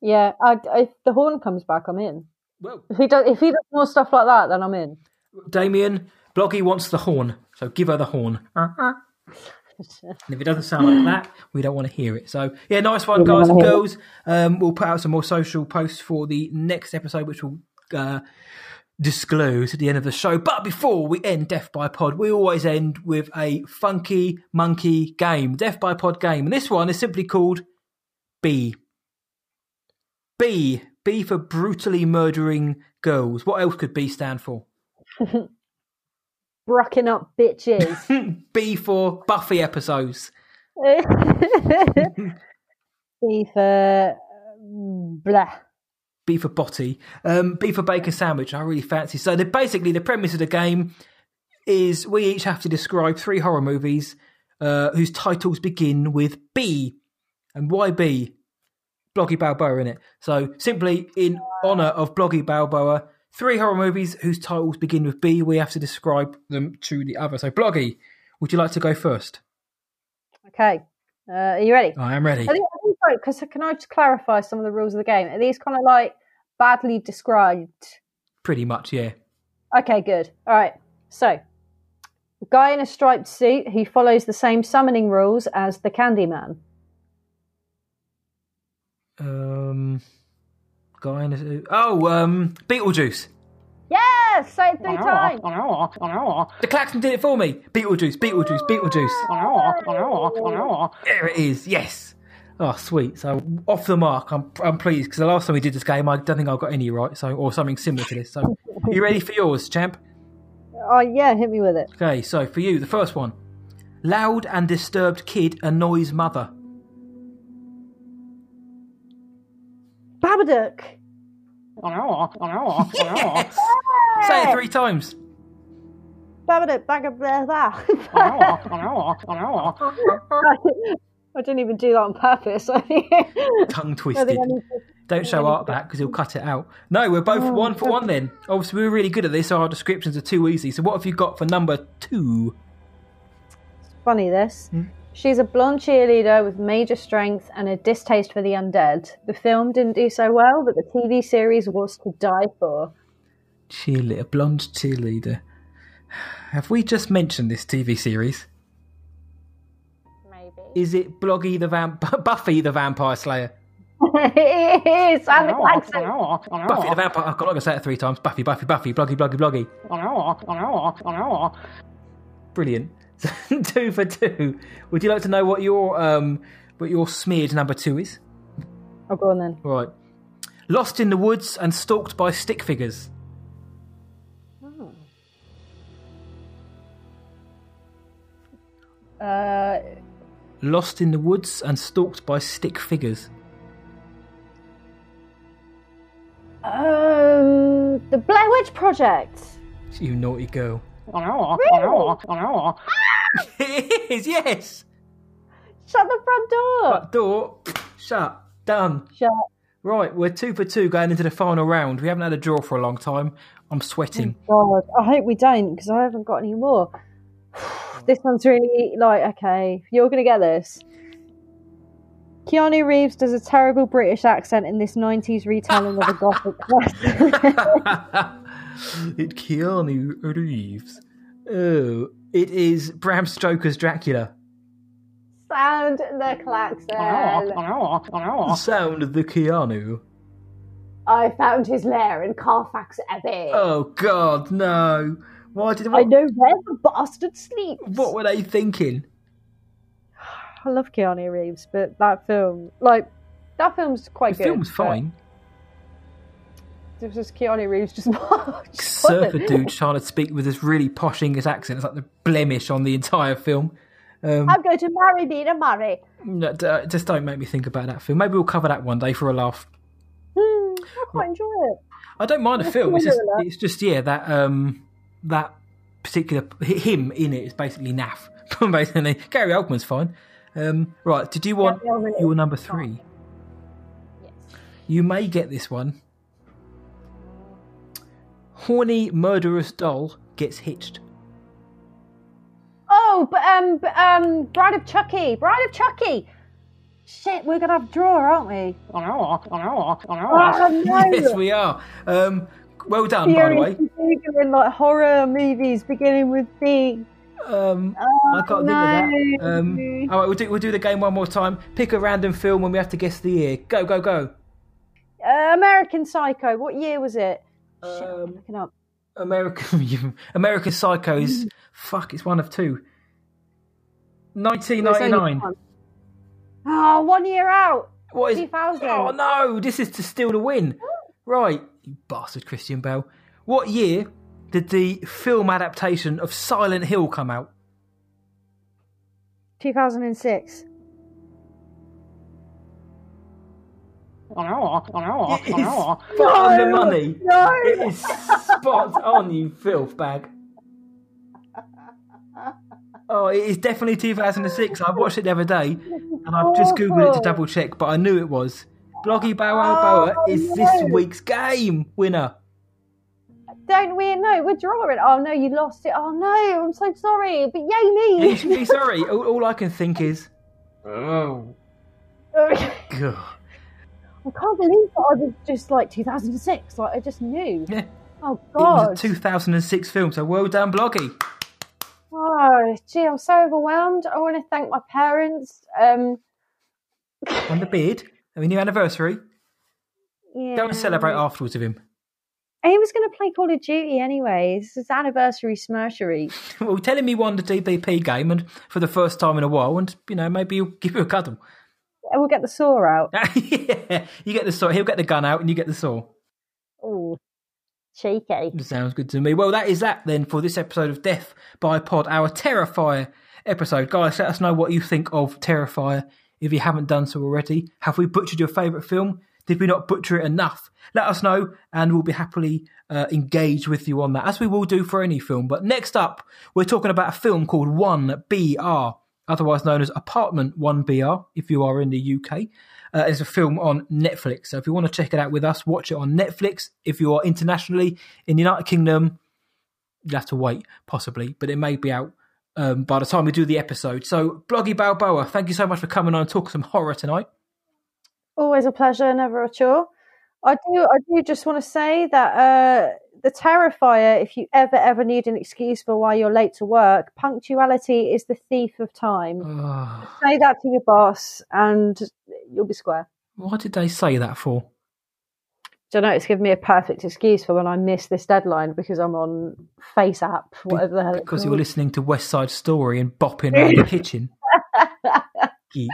Yeah, I, if the horn comes back, I'm in. Well, If he does, if he does more stuff like that, then I'm in. Damien, Bloggy wants the horn, so give her the horn. And if it doesn't sound like that, we don't want to hear it. So, yeah, nice one, guys and wanna hear it. girls. Um, we'll put out some more social posts for the next episode, which will uh, disclose at the end of the show. But before we end Death by Pod, we always end with a funky monkey game, Death by Pod game. And this one is simply called B. B. B for brutally murdering girls. What else could B stand for? Brucking up bitches. B for Buffy episodes. B for uh, mm, blah. B for Botty. Um, B for Bacon Sandwich. I really fancy. So the, basically, the premise of the game is we each have to describe three horror movies uh, whose titles begin with B. And why B? Bloggy Balboa in it. So simply in honour of Bloggy Balboa, three horror movies whose titles begin with B. We have to describe them to the other. So Bloggy, would you like to go first? Okay, uh, are you ready? I am ready. I think, I think so, because can I just clarify some of the rules of the game? Are these kind of like badly described? Pretty much, yeah. Okay, good. All right. So, guy in a striped suit who follows the same summoning rules as the Candyman. Um, guy in a, suit oh, um, Beetlejuice. Yes, say it three times. The klaxon did it for me. Beetlejuice, Beetlejuice, Beetlejuice. There it is. Yes. Oh, sweet. So off the mark. I'm I'm pleased because the last time we did this game, I don't think I got any right. So or something similar to this. So, you ready for yours, champ? Oh yeah, hit me with it. Okay. So for you, the first one: loud and disturbed kid annoys mother. Babadook. Yes. Say it three times. Babadook. Bag blah, blah. I didn't even do that on purpose. Tongue I twisted. think I need to- Don't show Art that because he'll cut it out. No, we're both Oh, one for one then. Obviously, we're really good at this. So our descriptions are too easy. So what have you got for number two? funny this. Hmm? She's a blonde cheerleader with major strength and a distaste for the undead. The film didn't do so well, but the TV series was to die for. Cheerleader, blonde cheerleader. Have we just mentioned this TV series? Maybe. Is it Bloggy the Vamp Buffy the Vampire Slayer? it is! And the klaxon! Buffy the Vampire. I've got to say it three times. Buffy, Buffy, Buffy, Bloggy, Bloggy, Bloggy. Brilliant. two for two. Would you like to know what your um what your smeared number two is? Oh, go on then. Right. Lost in the woods and stalked by stick figures. Uh, Lost in the woods and stalked by stick figures. um, the Blair Witch Project. You naughty girl. it is, yes. Shut the front door. Front door, shut, done. Shut. Right, we're two for two going into the final round. We haven't had a draw for a long time. I'm sweating. God, I hope we don't because I haven't got any more. this one's really like okay. You're gonna get this. Keanu Reeves does a terrible British accent in this '90s retelling of a gothic classic. it Keanu Reeves. Oh, it is Bram Stoker's Dracula. Sound the klaxon. Sound the Keanu. I found his lair in Carfax Abbey. Oh God, no! Why did? I know where the bastard sleeps. what were they thinking? I love Keanu Reeves, but that film, like, that film's quite The good. The film's fine. This is Keanu Reeves just Surfer dude trying to speak with this really posh English accent. It's like the blemish on the entire film. Um, I'm going to marry Mina Murray. no, d- uh, just don't make me think about that film. Maybe we'll cover that one day for a laugh. Hmm, I quite enjoy it. I don't mind the film. It's just, it's just yeah, that um, that particular him in it is basically naff. basically, Gary Oldman's fine. Um, right, did you want your number three? Yes. You may get this one. Horny murderous doll gets hitched. Oh, but um, but, um, Bride of Chucky, Bride of Chucky. Shit, we're gonna have a draw, aren't we? Oh no! yes, we are. Um, well done, by the way. Googling like horror movies beginning with B. Um, Oh, I can't no. think of that. Um, all right, we'll do, we'll do the game one more time. Pick a random film and we have to guess the year. Go, go, go. Uh, American Psycho. What year was it? Shit, I'm Um, looking up. American American Psychos. Fuck, it's one of two. Only 1999. one. Oh, one year out. What is? 2000. Oh no! This is to steal the win. Right, you bastard, Christian Bale. What year did the film adaptation of Silent Hill come out? 2006. It is spot on the money. No. It is spot on, you filth bag. Oh, it is definitely 2006. I watched it the other day, and I've just googled it to double check, but I knew it was. Bloggy Bow Wow Bower Oh, is this week's game winner. Don't we? No, we're drawing. Oh no, you lost it. Oh no, I'm so sorry. But yay You me. should be sorry. All, all I can think is, oh, God. I can't believe that I was just like 2006. Like I just knew. Yeah, Oh it was god. a 2006 film, so well done, Bloggy. Oh gee, I'm so overwhelmed. I want to thank my parents. Um, And the beard. I mean, your anniversary. yeah. Go and celebrate afterwards with him. He was going to play Call of Duty anyway. It's his anniversary smerchery. Well, tell him he won the DBP game and for the first time in a while, and you know maybe he'll give you a cuddle. And we'll get the saw out. yeah, you get the saw. He'll get the gun out, and you get the saw. Oh, cheeky. Sounds good to me. Well, that is that then for this episode of Death by Pod, our Terrifier episode. Guys, let us know what you think of Terrifier if you haven't done so already. Have we butchered your favourite film? Did we not butcher it enough? Let us know, and we'll be happily uh, engaged with you on that, as we will do for any film. But next up, we're talking about a film called 1BR, otherwise known as Apartment 1BR, if you are in the UK. Uh, it's a film on Netflix. So if you want to check it out with us, watch it on Netflix. If you are internationally in the United Kingdom, you have to wait, possibly, but it may be out um, by the time we do the episode. So, Bloggy Balboa, thank you so much for coming on and talking some horror tonight. Always a pleasure, never a chore. I do. I do just want to say that uh, the Terrifier. If you ever ever need an excuse for why you're late to work, punctuality is the thief of time. Ah, Say that to your boss, and you'll be square. what did they say that for? Don't know. It's given me a perfect excuse for when I miss this deadline because I'm on Face App, whatever the hell. it's Because you're listening to West Side Story and bopping around the kitchen. Geek.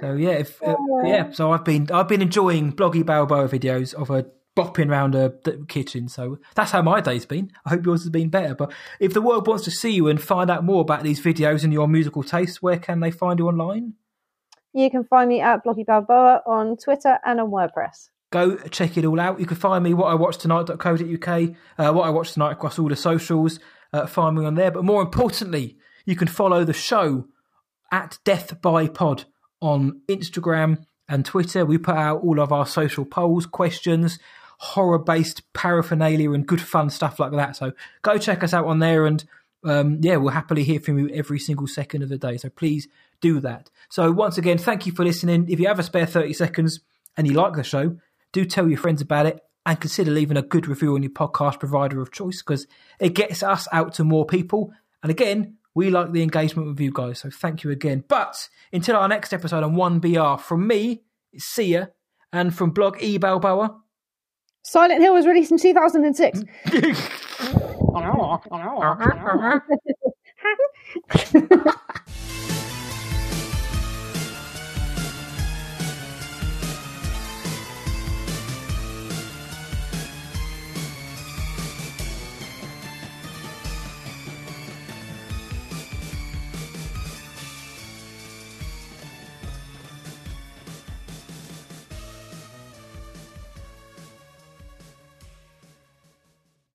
So yeah, if, uh, yeah. So I've been I've been enjoying Bloggy Balboa videos of her bopping around a, the kitchen. So that's how my day's been. I hope yours has been better. But if the world wants to see you and find out more about these videos and your musical tastes, where can they find you online? You can find me at Bloggy Balboa on Twitter and on WordPress. Go check it all out. You can find me what I watch tonight.co.uk, uh, what I watch tonight across all the socials. Uh, find me on there. But more importantly, you can follow the show at Death by Pod on Instagram and Twitter. We put out all of our social polls, questions, horror based paraphernalia, and good fun stuff like that. So go check us out on there. And um, yeah, we'll happily hear from you every single second of the day. So please do that. So once again, thank you for listening. If you have a spare 30 seconds and you like the show, do tell your friends about it and consider leaving a good review on your podcast provider of choice because it gets us out to more people. And again, we like the engagement with you guys, so thank you again. But until our next episode on 1BR, from me, it's Sia, and from blog E Balboa. Silent Hill was released in 2006. Bye.